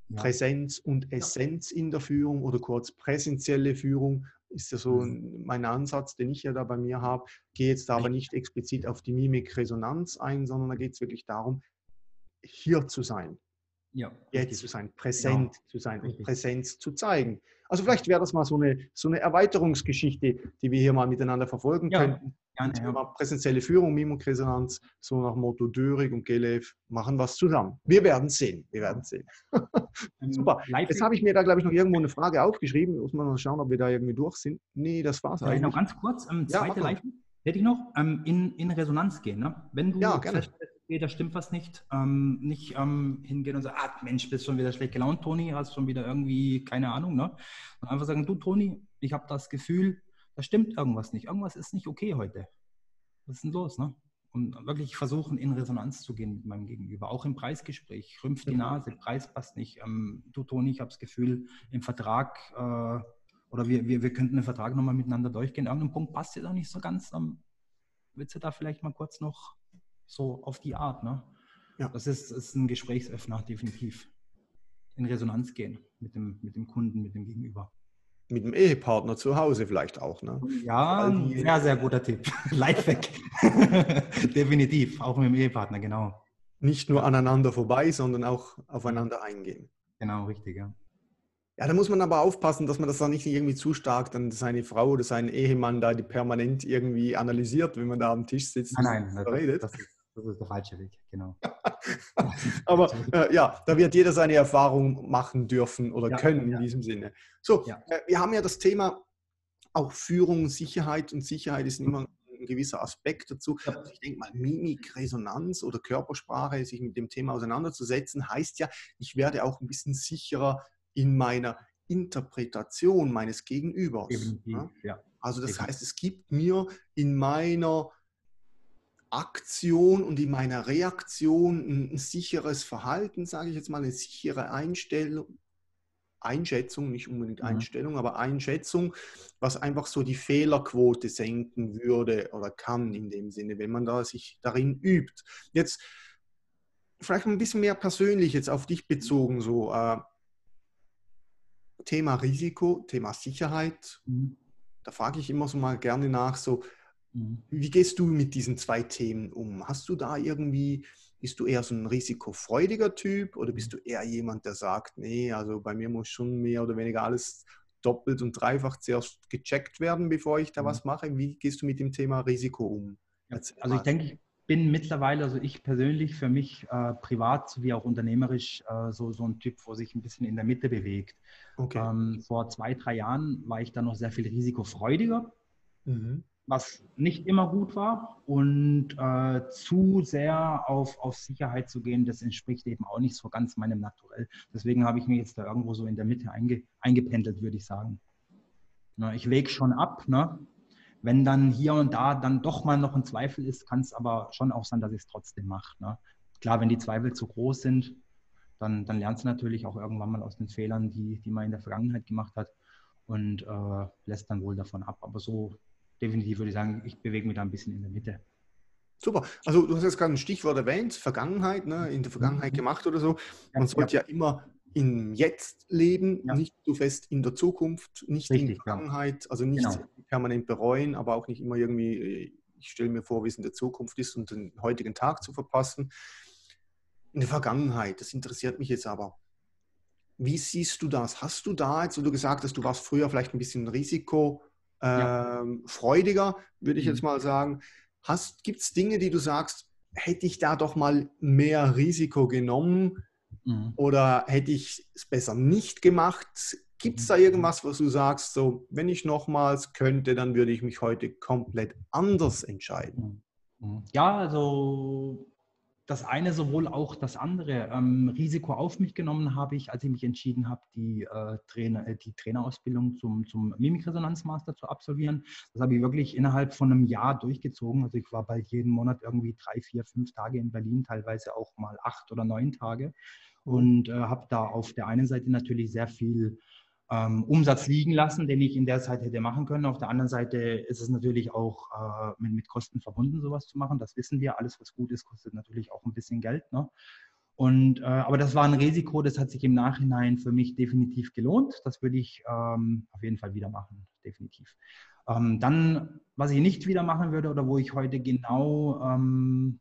ja. Präsenz und Essenz in der Führung oder kurz präsentielle Führung ist ja so mhm. mein Ansatz, den ich ja da bei mir habe. Gehe jetzt aber nicht explizit auf die Mimik-Resonanz ein, sondern da geht es wirklich darum, hier zu sein ja, jetzt zu sein, präsent genau. zu sein und Präsenz zu zeigen. Also vielleicht wäre das mal so eine, so eine Erweiterungsgeschichte, die wir hier mal miteinander verfolgen ja, könnten. Gerne, ja. Präsentielle Führung, Mimikresonanz, so nach Motto Dörig und Gelev machen was zusammen. Wir werden sehen. Wir werden sehen. Ähm, Super. Jetzt habe ich mir da, glaube ich, noch irgendwo eine Frage aufgeschrieben. Muss man mal schauen, ob wir da irgendwie durch sind. Nee, das war es eigentlich. Noch ganz kurz, ähm, zweite ja, Leitung hätte ich noch, ähm, in, in Resonanz gehen. Ne? Wenn du ja, gerne okay, da stimmt was nicht. Ähm, nicht ähm, hingehen und sagen, ah, Mensch, bist schon wieder schlecht gelaunt, Toni, hast schon wieder irgendwie, keine Ahnung, ne? Und einfach sagen, du, Toni, ich habe das Gefühl, da stimmt irgendwas nicht. Irgendwas ist nicht okay heute. Was ist denn los, ne? Und wirklich versuchen, in Resonanz zu gehen mit meinem Gegenüber. Auch im Preisgespräch. Rümpft die Nase, Preis passt nicht. Ähm, du, Toni, ich habe das Gefühl, im Vertrag äh, oder wir, wir, wir könnten den Vertrag nochmal miteinander durchgehen. Irgendein Punkt passt dir auch nicht so ganz. Dann willst du da vielleicht mal kurz noch so auf die Art. Ne? Ja. Das ist, ist ein Gesprächsöffner, definitiv. In Resonanz gehen mit dem, mit dem Kunden, mit dem Gegenüber. Mit dem Ehepartner zu Hause vielleicht auch, ne? Ja, ein sehr, sehr guter Tipp. Lifehack. definitiv, auch mit dem Ehepartner, genau. Nicht nur aneinander vorbei, sondern auch aufeinander eingehen. Genau, richtig, ja. Ja, da muss man aber aufpassen, dass man das dann nicht irgendwie zu stark dann seine Frau oder seinen Ehemann da die permanent irgendwie analysiert, wenn man da am Tisch sitzt nein, nein, und redet. Das, das, das ist der falsche Weg, genau. Aber äh, ja, da wird jeder seine Erfahrung machen dürfen oder ja, können ja. in diesem Sinne. So, ja. äh, wir haben ja das Thema auch Führung, Sicherheit und Sicherheit ist immer ein gewisser Aspekt dazu. Also ich denke mal, Mimik, Resonanz oder Körpersprache, sich mit dem Thema auseinanderzusetzen, heißt ja, ich werde auch ein bisschen sicherer in meiner Interpretation meines Gegenübers. Definitiv, ja. Also das heißt, es gibt mir in meiner Aktion und in meiner Reaktion ein, sicheres Verhalten, sage ich jetzt mal, eine sichere Einstellung, Einschätzung, nicht unbedingt mhm. Einstellung, aber Einschätzung, was einfach so die Fehlerquote senken würde oder kann in dem Sinne, wenn man da sich darin übt. Jetzt vielleicht ein bisschen mehr persönlich jetzt auf dich bezogen, so äh, Thema Risiko, Thema Sicherheit. Mhm. Da frage ich immer so mal gerne nach, so. Wie gehst du mit diesen zwei Themen um? Hast du da irgendwie, bist du eher so ein risikofreudiger Typ oder bist du eher jemand, der sagt, nee, also bei mir muss schon mehr oder weniger alles doppelt und dreifach zuerst gecheckt werden, bevor ich da mhm. was mache? Wie gehst du mit dem Thema Risiko um? also ich denke, bin mittlerweile, also ich persönlich, für mich äh, privat sowie auch unternehmerisch äh, so, so ein Typ, wo sich ein bisschen in der Mitte bewegt. Okay. Ähm, vor zwei, drei Jahren war ich da noch sehr viel risikofreudiger, mhm. Was nicht immer gut war. Und äh, zu sehr auf, auf Sicherheit zu gehen, das entspricht eben auch nicht so ganz meinem Naturell. Deswegen habe ich mich jetzt da irgendwo so in der Mitte einge, eingependelt, würde ich sagen. Na, ich wege schon ab, ne? Wenn dann hier und da dann doch mal noch ein Zweifel ist, kann es aber schon auch sein, dass ich es trotzdem mache. Ne? Klar, wenn die Zweifel zu groß sind, dann, dann lernst du natürlich auch irgendwann mal aus den Fehlern, die, die man in der Vergangenheit gemacht hat und äh, lässt dann wohl davon ab. Aber so definitiv würde ich sagen, ich bewege mich da ein bisschen in der Mitte. Super. Also du hast jetzt gerade ein Stichwort erwähnt, Vergangenheit, ne, in der Vergangenheit mhm. gemacht oder so. Man sollte ja, ja immer im Jetzt leben, ja. nicht so fest in der Zukunft, nicht Richtig, in der Vergangenheit, also nicht genau. permanent bereuen, aber auch nicht immer irgendwie, äh, ich stelle mir vor, wie es in der Zukunft ist und den heutigen Tag zu verpassen. In der Vergangenheit, das interessiert mich jetzt aber. Wie siehst du das? Hast du da jetzt, wo du gesagt hast, du warst früher vielleicht ein bisschen risikofreudiger, ähm, würde ich mhm. jetzt mal sagen. Gibt es Dinge, die du sagst, hätte ich da doch mal mehr Risiko genommen? Mhm. Oder hätte ich es besser nicht gemacht? Gibt es mhm. da irgendwas, was du sagst, so, wenn ich nochmals könnte, dann würde ich mich heute komplett anders entscheiden? Mhm. Mhm. Ja, also das eine sowohl auch das andere. Ähm, Risiko auf mich genommen habe ich, als ich mich entschieden habe, die, äh, Trainer, äh, die Trainerausbildung zum, zum Mimikresonanzmaster zu absolvieren. Das habe ich wirklich innerhalb von einem Jahr durchgezogen. Also ich war bald jeden Monat irgendwie drei, vier, fünf Tage in Berlin, teilweise auch mal acht oder neun Tage und äh, habe da auf der einen Seite natürlich sehr viel ähm, Umsatz liegen lassen, den ich in der Zeit hätte machen können. Auf der anderen Seite ist es natürlich auch äh, mit, mit, Kosten verbunden, sowas zu machen. Das wissen wir. Alles, was gut ist, kostet natürlich auch ein bisschen Geld. Ne? Und, äh, aber das war ein Risiko, das hat sich im Nachhinein für mich definitiv gelohnt. Das würde ich ähm, auf jeden Fall wieder machen, definitiv. Ähm, dann, was ich nicht wieder machen würde oder wo ich heute genau ähm,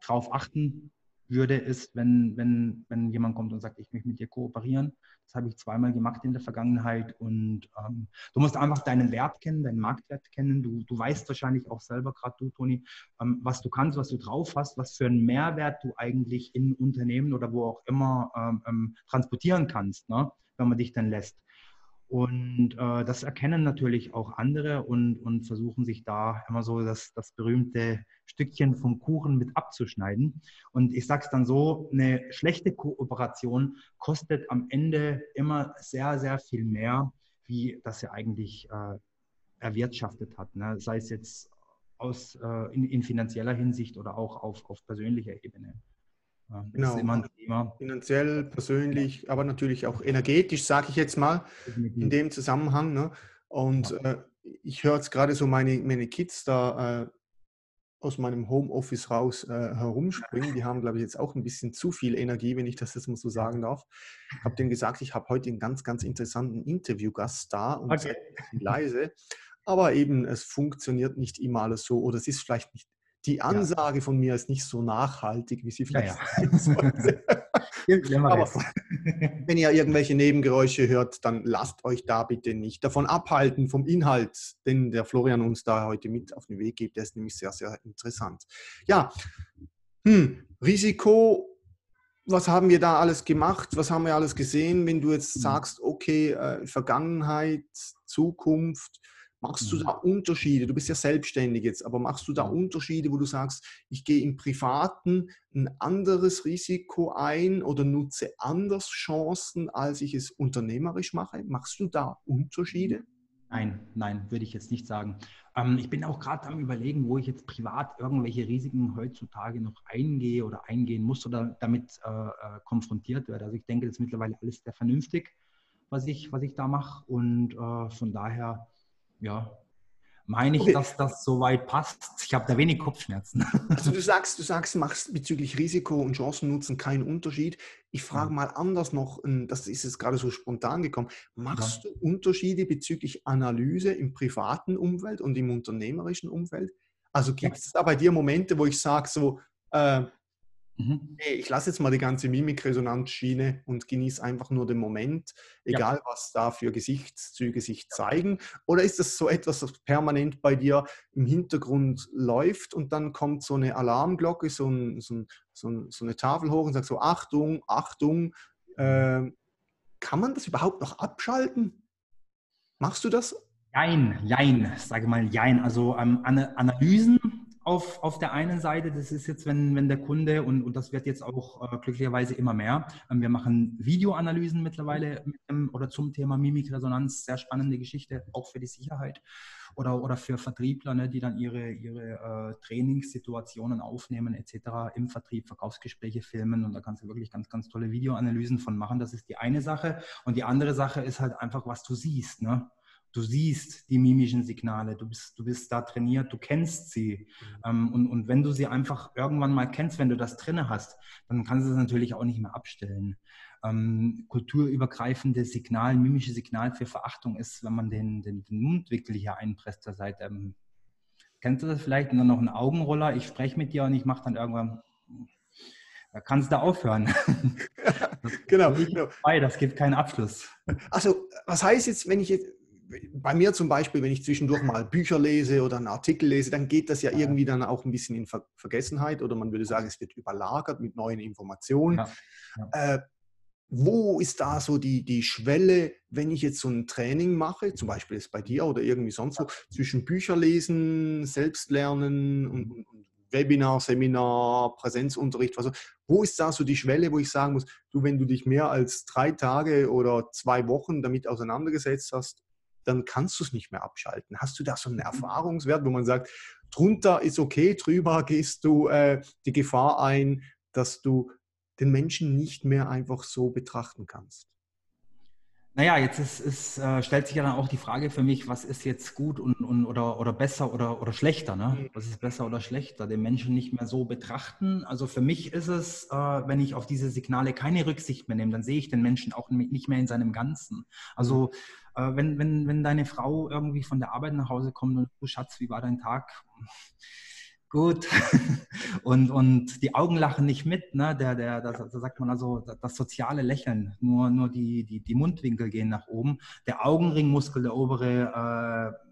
drauf achten würde, ist, wenn, wenn, wenn jemand kommt und sagt, ich möchte mit dir kooperieren. Das habe ich zweimal gemacht in der Vergangenheit. Und ähm, du musst einfach deinen Wert kennen, deinen Marktwert kennen. Du, du weißt wahrscheinlich auch selber, gerade du, Toni, ähm, was du kannst, was du drauf hast, was für einen Mehrwert du eigentlich in Unternehmen oder wo auch immer ähm, ähm transportieren kannst, ne? wenn man dich dann lässt. Und äh, das erkennen natürlich auch andere und, und versuchen sich da immer so das, das berühmte Stückchen vom Kuchen mit abzuschneiden. Und ich sage es dann so, eine schlechte Kooperation kostet am Ende immer sehr, sehr viel mehr, wie das sie eigentlich äh, erwirtschaftet hat. Ne? Sei es jetzt aus, äh, in, in finanzieller Hinsicht oder auch auf, auf persönlicher Ebene. Das genau. ist immer ein Thema. Finanziell, persönlich, aber natürlich auch energetisch, sage ich jetzt mal, in dem Zusammenhang. Ne? Und ja. äh, ich höre jetzt gerade so meine, meine Kids da äh, aus meinem Homeoffice raus äh, herumspringen. Die haben, glaube ich, jetzt auch ein bisschen zu viel Energie, wenn ich das jetzt mal so sagen darf. Ich habe denen gesagt, ich habe heute einen ganz, ganz interessanten Interviewgast da und okay. leise. Aber eben, es funktioniert nicht immer alles so oder es ist vielleicht nicht die Ansage ja. von mir ist nicht so nachhaltig, wie sie vielleicht ja, sollte. Aber wenn ihr irgendwelche Nebengeräusche hört, dann lasst euch da bitte nicht davon abhalten, vom Inhalt, den der Florian uns da heute mit auf den Weg gibt. Der ist nämlich sehr, sehr interessant. Ja, hm, Risiko, was haben wir da alles gemacht? Was haben wir alles gesehen? Wenn du jetzt mhm. sagst, okay, äh, Vergangenheit, Zukunft, Machst du da mhm. Unterschiede? Du bist ja selbstständig jetzt, aber machst du da Unterschiede, wo du sagst, ich gehe im Privaten ein anderes Risiko ein oder nutze anders Chancen, als ich es unternehmerisch mache? Machst du da Unterschiede? Nein, nein, würde ich jetzt nicht sagen. Ähm, ich bin auch gerade am Überlegen, wo ich jetzt privat irgendwelche Risiken heutzutage noch eingehe oder eingehen muss oder damit äh, äh, konfrontiert werde. Also ich denke, das ist mittlerweile alles sehr vernünftig, was ich, was ich da mache. Und äh, von daher ja, meine ich, okay. dass das soweit passt. Ich habe da wenig Kopfschmerzen. Also du sagst, du sagst, machst bezüglich Risiko und Chancennutzen keinen Unterschied. Ich frage mal anders noch, das ist jetzt gerade so spontan gekommen. Machst ja. du Unterschiede bezüglich Analyse im privaten Umfeld und im unternehmerischen Umfeld? Also gibt es da bei dir Momente, wo ich sage so, äh, Mhm. Hey, ich lasse jetzt mal die ganze Mimikresonanzschiene und genieße einfach nur den Moment, egal ja. was da für Gesichtszüge sich zeigen. Oder ist das so etwas, das permanent bei dir im Hintergrund läuft und dann kommt so eine Alarmglocke, so, ein, so, ein, so, ein, so eine Tafel hoch und sagt so, Achtung, Achtung. Äh, kann man das überhaupt noch abschalten? Machst du das? Jein, jein, sage mal jein. Also ähm, Analysen auf, auf der einen Seite, das ist jetzt, wenn, wenn der Kunde, und, und das wird jetzt auch äh, glücklicherweise immer mehr, ähm, wir machen Videoanalysen mittlerweile dem, oder zum Thema Mimikresonanz, sehr spannende Geschichte, auch für die Sicherheit oder, oder für Vertriebler, ne, die dann ihre, ihre äh, Trainingssituationen aufnehmen etc. im Vertrieb, Verkaufsgespräche filmen und da kannst du wirklich ganz, ganz tolle Videoanalysen von machen. Das ist die eine Sache. Und die andere Sache ist halt einfach, was du siehst. Ne? Du siehst die mimischen Signale, du bist, du bist da trainiert, du kennst sie. Mhm. Ähm, und, und wenn du sie einfach irgendwann mal kennst, wenn du das drinne hast, dann kannst du es natürlich auch nicht mehr abstellen. Ähm, kulturübergreifende Signal, mimische Signal für Verachtung ist, wenn man den, den, den Mundwickel hier einpresst zur Seite. Ähm, kennst du das vielleicht? Und dann noch ein Augenroller, ich spreche mit dir und ich mache dann irgendwann da kannst du aufhören. genau. genau. Das gibt keinen Abschluss. Also, was heißt jetzt, wenn ich jetzt, bei mir zum Beispiel, wenn ich zwischendurch mal Bücher lese oder einen Artikel lese, dann geht das ja irgendwie dann auch ein bisschen in Ver Vergessenheit oder man würde sagen, es wird überlagert mit neuen Informationen. Ja. Ja. Äh, wo ist da so die, die Schwelle, wenn ich jetzt so ein Training mache, zum Beispiel ist bei dir oder irgendwie sonst wo, zwischen Bücher lesen, Selbstlernen und, und, und Webinar, Seminar, Präsenzunterricht, also wo ist da so die Schwelle, wo ich sagen muss, du, wenn du dich mehr als drei Tage oder zwei Wochen damit auseinandergesetzt hast, dann kannst du es nicht mehr abschalten. Hast du da so einen mhm. Erfahrungswert, wo man sagt, drunter ist okay, drüber gehst du äh, die Gefahr ein, dass du den Menschen nicht mehr einfach so betrachten kannst? Naja, jetzt ist, ist, äh, stellt sich ja dann auch die Frage für mich, was ist jetzt gut und, und, oder, oder besser oder, oder schlechter? Ne? Mhm. Was ist besser oder schlechter? Den Menschen nicht mehr so betrachten. Also für mich ist es, äh, wenn ich auf diese Signale keine Rücksicht mehr nehme, dann sehe ich den Menschen auch nicht mehr in seinem Ganzen. Also äh, wenn, wenn, wenn deine Frau irgendwie von der Arbeit nach Hause kommt und du Schatz, wie war dein Tag? Gut. und, und die Augen lachen nicht mit, ne? Der, der, da, da sagt man also das soziale Lächeln. Nur, nur die, die, die Mundwinkel gehen nach oben. Der Augenringmuskel, der obere, äh,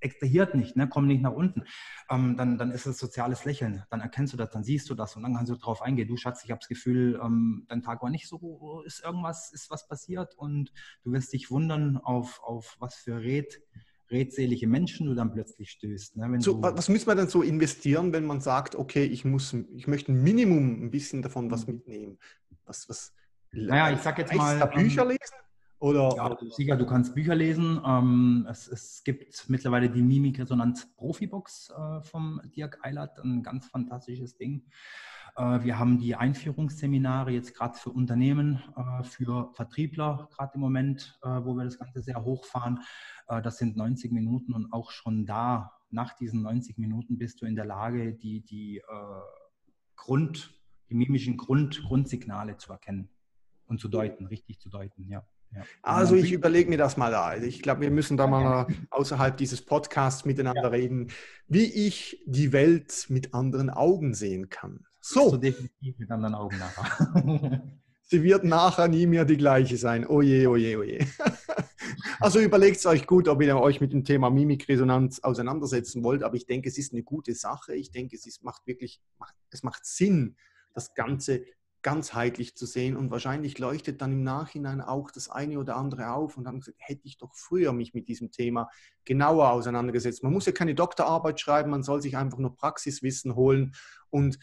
extrahiert nicht, ne, kommt nicht nach unten, ähm, dann, dann ist es soziales Lächeln. Dann erkennst du das, dann siehst du das und dann kannst du darauf eingehen. Du Schatz, ich habe das Gefühl, ähm, dein Tag war nicht so, ist irgendwas, ist was passiert und du wirst dich wundern, auf, auf was für Red, redselige Menschen du dann plötzlich stößt. Ne? So, was müsste man dann so investieren, wenn man sagt, okay, ich muss, ich möchte ein Minimum ein bisschen davon was mhm. mitnehmen? Was, was, naja, ich sag jetzt mal. Bücher lesen? Oder, ja, sicher, du kannst Bücher lesen. Ähm, es, es, gibt mittlerweile die Mimikresonanz Profibox äh, vom Dirk Eilert, ein ganz fantastisches Ding. Äh, wir haben die Einführungsseminare jetzt gerade für Unternehmen, äh, für Vertriebler gerade im Moment, äh, wo wir das Ganze sehr hochfahren. Das sind 90 Minuten und auch schon da, nach diesen 90 Minuten, bist du in der Lage, die, die Grund, die mimischen Grund, Grundsignale zu erkennen und zu deuten, richtig zu deuten, ja. Ja. Also ich überlege mir das mal da. Ich glaube, wir müssen da mal außerhalb dieses Podcasts miteinander ja. reden, wie ich die Welt mit anderen Augen sehen kann. So. so definitiv mit anderen Augen nachher. Sie wird nachher nie mehr die gleiche sein. Oje, oje, oje. Also überlegt es euch gut, ob ihr euch mit dem Thema Mimikresonanz auseinandersetzen wollt. Aber ich denke, es ist eine gute Sache. Ich denke, es ist, macht wirklich, es macht Sinn, das Ganze ganzheitlich zu sehen und wahrscheinlich leuchtet dann im Nachhinein auch das eine oder andere auf und dann gesagt, hätte ich doch früher mich mit diesem Thema genauer auseinandergesetzt. Man muss ja keine Doktorarbeit schreiben, man soll sich einfach nur Praxiswissen holen und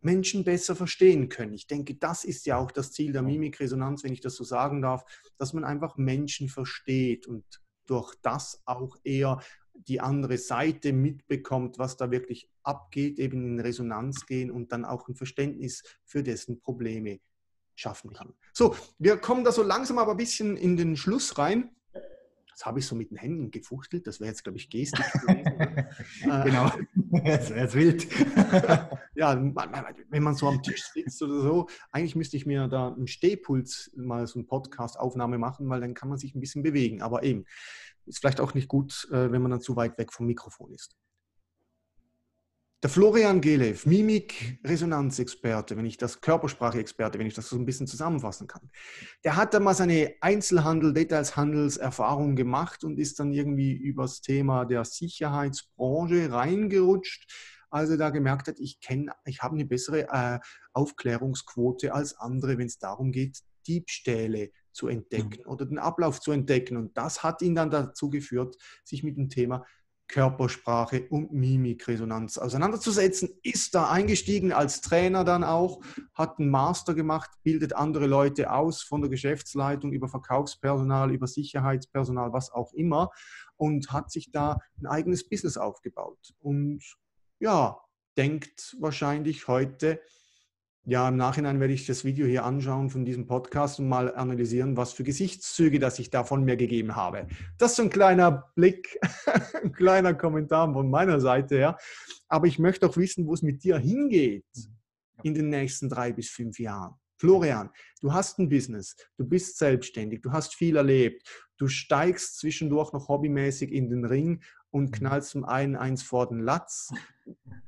Menschen besser verstehen können. Ich denke, das ist ja auch das Ziel der Mimikresonanz, wenn ich das so sagen darf, dass man einfach Menschen versteht und durch das auch eher die andere Seite mitbekommt, was da wirklich abgeht, eben in Resonanz gehen und dann auch ein Verständnis für dessen Probleme schaffen kann. So, wir kommen da so langsam aber ein bisschen in den Schluss rein. Das habe ich so mit den Händen gefuchtelt. Das wäre jetzt, glaube ich, Gestik gewesen. genau, das wäre wild. ja, wenn man so am Tisch sitzt oder so, eigentlich müsste ich mir da im Stehpult mal so eine Podcast-Aufnahme machen, weil dann kann man sich ein bisschen bewegen. Aber eben, ist vielleicht auch nicht gut, äh, wenn man dann zu weit weg vom Mikrofon ist. Der Florian Gelev, Mimik-Resonanzexperte, wenn ich das Körpersprache-Experte, wenn ich das so ein bisschen zusammenfassen kann, der hat da mal seine Einzelhandel, Detailshandelserfahrung gemacht und ist dann irgendwie übers Thema der Sicherheitsbranche reingerutscht. Also da gemerkt hat, ich kenne, ich habe eine bessere äh, Aufklärungsquote als andere, wenn es darum geht, Diebstähle zu entdecken mhm. oder den Ablauf zu entdecken. Und das hat ihn dann dazu geführt, sich mit dem Thema Körpersprache und Mimikresonanz auseinanderzusetzen. Ist da eingestiegen als Trainer dann auch, hat einen Master gemacht, bildet andere Leute aus von der Geschäftsleitung über Verkaufspersonal, über Sicherheitspersonal, was auch immer und hat sich da ein eigenes Business aufgebaut. Und ja, denkt wahrscheinlich heute, ja, im Nachhinein werde ich das Video hier anschauen von diesem Podcast und mal analysieren, was für Gesichtszüge das ich da von mir gegeben habe. Das ist so ein kleiner Blick, ein kleiner Kommentar von meiner Seite her. Aber ich möchte auch wissen, wo es mit dir hingeht in den nächsten drei bis fünf Jahren. Florian, du hast ein Business, du bist selbstständig, du hast viel erlebt, du steigst zwischendurch noch hobbymäßig in den Ring und mhm. knallst zum einen eins vor den Latz,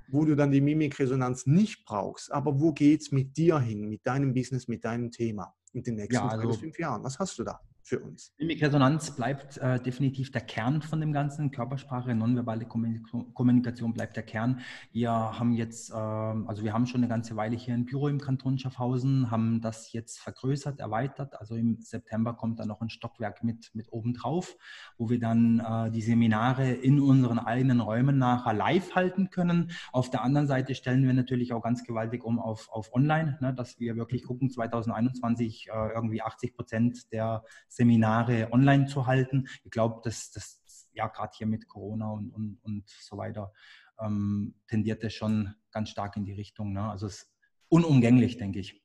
wo du dann die Mimikresonanz nicht brauchst. Aber wo geht es mit dir hin, mit deinem Business, mit deinem Thema in den nächsten ja, also, drei bis fünf Jahren? Was hast du da? Für uns. Mimikresonanz bleibt äh, definitiv der Kern von dem Ganzen. Körpersprache, nonverbale Kommunikation bleibt der Kern. Wir haben jetzt, äh, also wir haben schon eine ganze Weile hier ein Büro im Kanton Schaffhausen, haben das jetzt vergrößert, erweitert. Also im September kommt da noch ein Stockwerk mit, mit oben drauf, wo wir dann äh, die Seminare in unseren eigenen Räumen nachher live halten können. Auf der anderen Seite stellen wir natürlich auch ganz gewaltig um auf, auf online, ne, dass wir wirklich gucken, 2021 äh, irgendwie 80 Prozent der Seminare online zu halten. Ich glaube, dass das ja gerade hier mit Corona und, und, und so weiter ähm, tendiert es schon ganz stark in die Richtung. Ne? Also es ist unumgänglich, denke ich.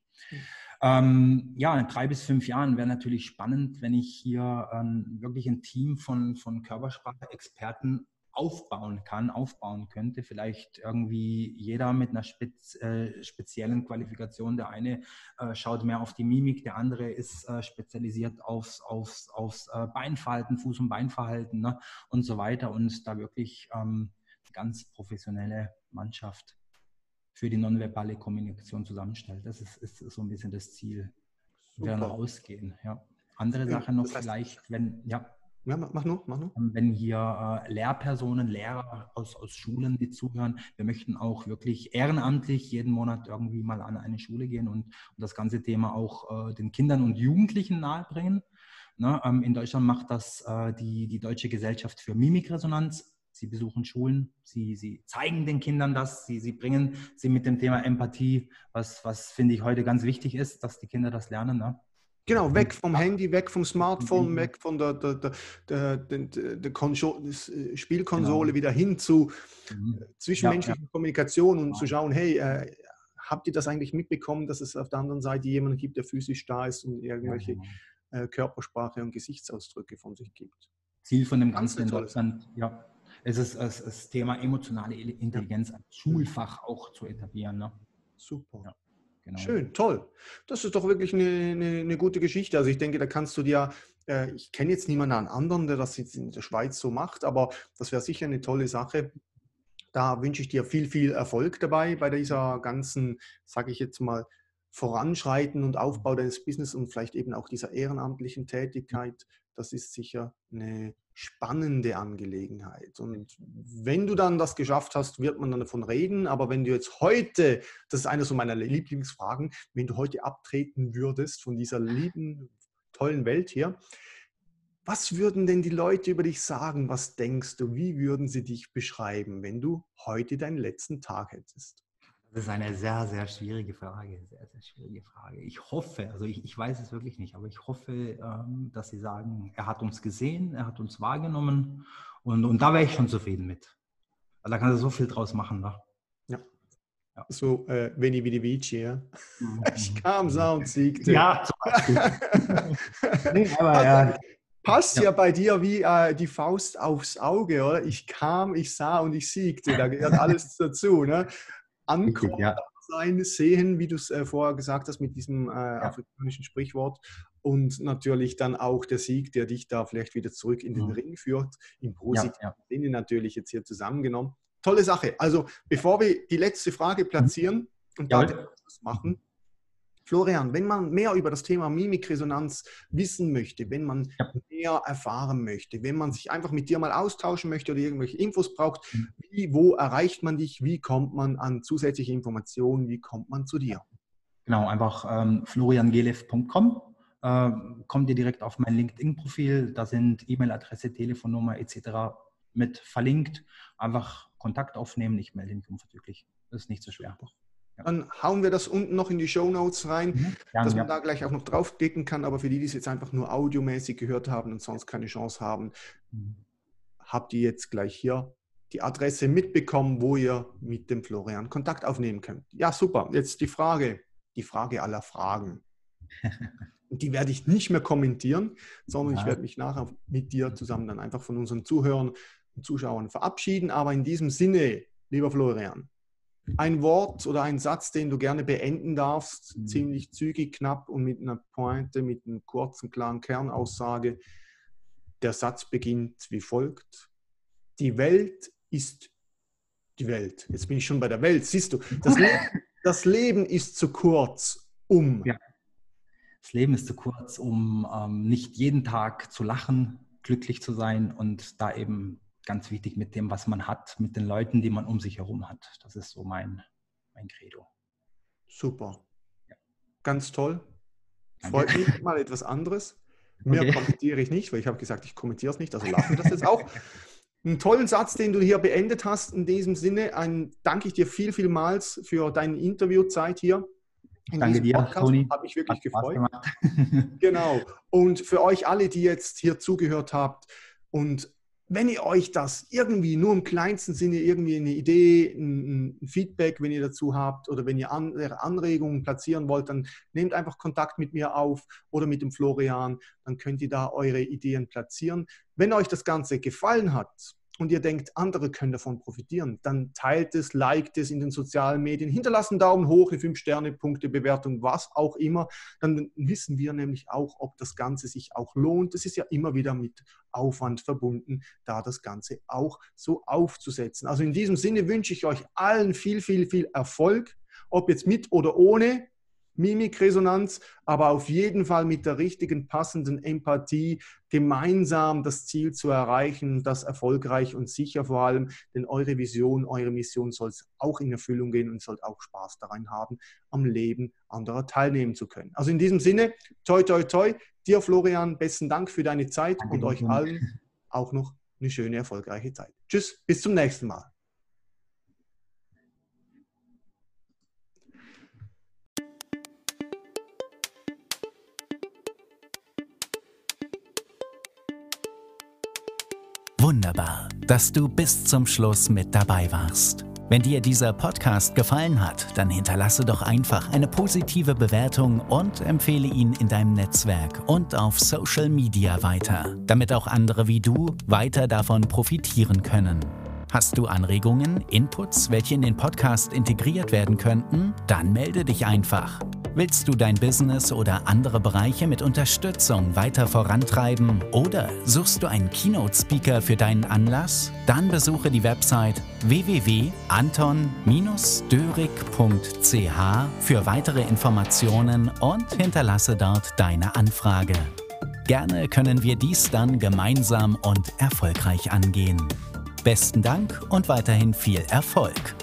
Ähm, ja, in drei bis fünf Jahren wäre natürlich spannend, wenn ich hier ähm, wirklich ein Team von, von Körpersprache-Experten aufbauen kann, aufbauen könnte. Vielleicht irgendwie jeder mit einer spez äh, speziellen Qualifikation. Der eine äh, schaut mehr auf die Mimik, der andere ist äh, spezialisiert aufs, aufs, aufs äh, Beinverhalten, Fuß- und Beinverhalten ne? und so weiter. Und da wirklich ähm, ganz professionelle Mannschaft für die nonverbale Kommunikation zusammenstellt. Das ist, ist so ein bisschen das Ziel. Super. Wir rausgehen. Ja. Andere Sache noch das heißt, vielleicht, wenn, ja. Ja, mach nur, mach nur. Ähm, wenn hier äh, Lehrpersonen, Lehrer aus, aus Schulen, die zuhören, wir möchten auch wirklich ehrenamtlich jeden Monat irgendwie mal an eine Schule gehen und, und das ganze Thema auch äh, den Kindern und Jugendlichen nahebringen. Ne, ähm, in Deutschland macht das äh, die, die Deutsche Gesellschaft für Mimikresonanz. Sie besuchen Schulen, sie, sie zeigen den Kindern das, sie, sie bringen sie mit dem Thema Empathie, was, was finde ich heute ganz wichtig ist, dass die Kinder das lernen. Ne? Genau, weg vom Handy, weg vom Smartphone, mhm. weg von der, der, der, der, äh, Spielkonsole genau. wieder hin zu mhm. zwischenmenschlichen ja, ja. Kommunikation und genau. zu schauen, hey, äh, habt ihr das eigentlich mitbekommen, dass es auf der anderen Seite jemanden gibt, der physisch da ist und irgendwelche genau. äh, Körpersprache und Gesichtsausdrücke von sich gibt? Ziel von dem Ganzen in Deutschland, ja, es ist das, das Thema emotionale Intelligenz als Schulfach auch zu etablieren. Ne? Super. Genau. Schön, toll. Das ist doch wirklich eine, eine, eine, gute Geschichte. Also ich denke, da kannst du dir, äh, ich kenne jetzt niemanden anderen, der das jetzt in der Schweiz so macht, aber das wäre sicher eine tolle Sache. Da wünsche ich dir viel, viel Erfolg dabei bei dieser ganzen, sage ich jetzt mal, Voranschreiten und Aufbau deines Business und vielleicht eben auch dieser ehrenamtlichen Tätigkeit. Das ist sicher eine spannende Angelegenheit. Und wenn du dann das geschafft hast, wird man dann davon reden. Aber wenn du jetzt heute, das ist eine so meiner Lieblingsfragen, wenn du heute abtreten würdest von dieser lieben, tollen Welt hier, was würden denn die Leute über dich sagen? Was denkst du? Wie würden sie dich beschreiben, wenn du heute deinen letzten Tag hättest? Das ist eine sehr, sehr schwierige Frage. Sehr, sehr schwierige Frage. Ich hoffe, also ich, ich weiß es wirklich nicht, aber ich hoffe, ähm, dass Sie sagen, er hat uns gesehen, er hat uns wahrgenommen und, und da wäre ich schon zufrieden mit. Weil da kann er so viel draus machen. Ne? Ja. ja. So, äh, Veni Vidi Vici, ja. Mhm. Ich kam, sah und siegte. Ja, zum Beispiel. nee, aber ja. Passt ja. ja, bei dir wie äh, die Faust aufs Auge, oder? Ich kam, ich sah und ich siegte. Da gehört alles dazu. Ne? Ankommen, ja. sein, sehen, wie du es äh, vorher gesagt hast mit diesem äh, ja. afrikanischen Sprichwort. Und natürlich dann auch der Sieg, der dich da vielleicht wieder zurück in den mhm. Ring führt, im positiven ja, Sinne natürlich jetzt hier zusammengenommen. tolle Sache. Also bevor wir die letzte Frage platzieren und ja. das machen, Florian, wenn man mehr über das Thema Mimikresonanz wissen möchte, wenn man ja. mehr erfahren möchte, wenn man sich einfach mit dir mal austauschen möchte oder irgendwelche Infos braucht, mhm. wie, wo erreicht man dich, wie kommt man an zusätzliche Informationen, wie kommt man zu dir? Genau, einfach ähm, floriangelev.com. Äh, kommt ihr direkt auf mein LinkedIn-Profil. Da sind E-Mail-Adresse, Telefonnummer etc. mit verlinkt. Einfach Kontakt aufnehmen. Ich melde mich unverzüglich. Das ist nicht so schwer. Dann hauen wir das unten noch in die Show Notes rein, mhm. ja, dass man ja. da gleich auch noch draufklicken kann. Aber für die, die es jetzt einfach nur audiomäßig gehört haben und sonst keine Chance haben, mhm. habt ihr jetzt gleich hier die Adresse mitbekommen, wo ihr mit dem Florian Kontakt aufnehmen könnt. Ja, super. Jetzt die Frage, die Frage aller Fragen. Und die werde ich nicht mehr kommentieren, sondern ja. ich werde mich nachher mit dir zusammen dann einfach von unseren Zuhörern und Zuschauern verabschieden. Aber in diesem Sinne, lieber Florian, ein Wort oder ein Satz, den du gerne beenden darfst, mhm. ziemlich zügig, knapp und mit einer Pointe, mit einer kurzen, klaren Kernaussage. Der Satz beginnt wie folgt. Die Welt ist die Welt. Jetzt bin ich schon bei der Welt. Siehst du, das, Le das Leben ist zu kurz, um. Ja. Das Leben ist zu kurz, um ähm, nicht jeden Tag zu lachen, glücklich zu sein und da eben ganz wichtig mit dem, was man hat, mit den Leuten, die man um sich herum hat. Das ist so mein, mein Credo. Super. Ja. Ganz toll. Freut mich mal etwas anderes. Mehr okay. kommentiere ich nicht, weil ich habe gesagt, ich kommentiere es nicht, also lassen wir das jetzt auch. Einen tollen Satz, den du hier beendet hast. In diesem Sinne ein, danke ich dir viel, vielmals für deine Interviewzeit hier. In Danke dir, Podcast. Toni. Habe mich wirklich gefreut. genau. Und für euch alle, die jetzt hier zugehört habt und wenn ihr euch das irgendwie nur im kleinsten Sinne irgendwie eine Idee, ein, Feedback, wenn ihr dazu habt oder wenn ihr andere Anregungen platzieren wollt, dann nehmt einfach Kontakt mit mir auf oder mit dem Florian, dann könnt ihr da eure Ideen platzieren. Wenn euch das Ganze gefallen hat, und ihr denkt, andere können davon profitieren, dann teilt es, liked es in den sozialen Medien, hinterlasst einen Daumen hoch, eine 5-Sterne-Punkte-Bewertung, was auch immer. Dann wissen wir nämlich auch, ob das Ganze sich auch lohnt. Das ist ja immer wieder mit Aufwand verbunden, da das Ganze auch so aufzusetzen. Also in diesem Sinne wünsche ich euch allen viel, viel, viel Erfolg, ob jetzt mit oder ohne. Mimikresonanz, aber auf jeden Fall mit der richtigen, passenden Empathie gemeinsam das Ziel zu erreichen, das erfolgreich und sicher vor allem, denn eure Vision, eure Mission soll auch in Erfüllung gehen und sollt auch Spaß daran haben, am Leben anderer teilnehmen zu können. Also in diesem Sinne, toi, toi, toi, dir Florian, besten Dank für deine Zeit Danke und euch allen auch noch eine schöne, erfolgreiche Zeit. Tschüss, bis zum nächsten Mal. Wunderbar, dass du bis zum Schluss mit dabei warst. Wenn dir dieser Podcast gefallen hat, dann hinterlasse doch einfach eine positive Bewertung und empfehle ihn in deinem Netzwerk und auf Social Media weiter, damit auch andere wie du weiter davon profitieren können. Hast du Anregungen, Inputs, welche in den Podcast integriert werden könnten? Dann melde dich einfach. Willst du dein Business oder andere Bereiche mit Unterstützung weiter vorantreiben oder suchst du einen Keynote-Speaker für deinen Anlass? Dann besuche die Website www.anton-dörig.ch für weitere Informationen und hinterlasse dort deine Anfrage. Gerne können wir dies dann gemeinsam und erfolgreich angehen. Besten Dank und weiterhin viel Erfolg.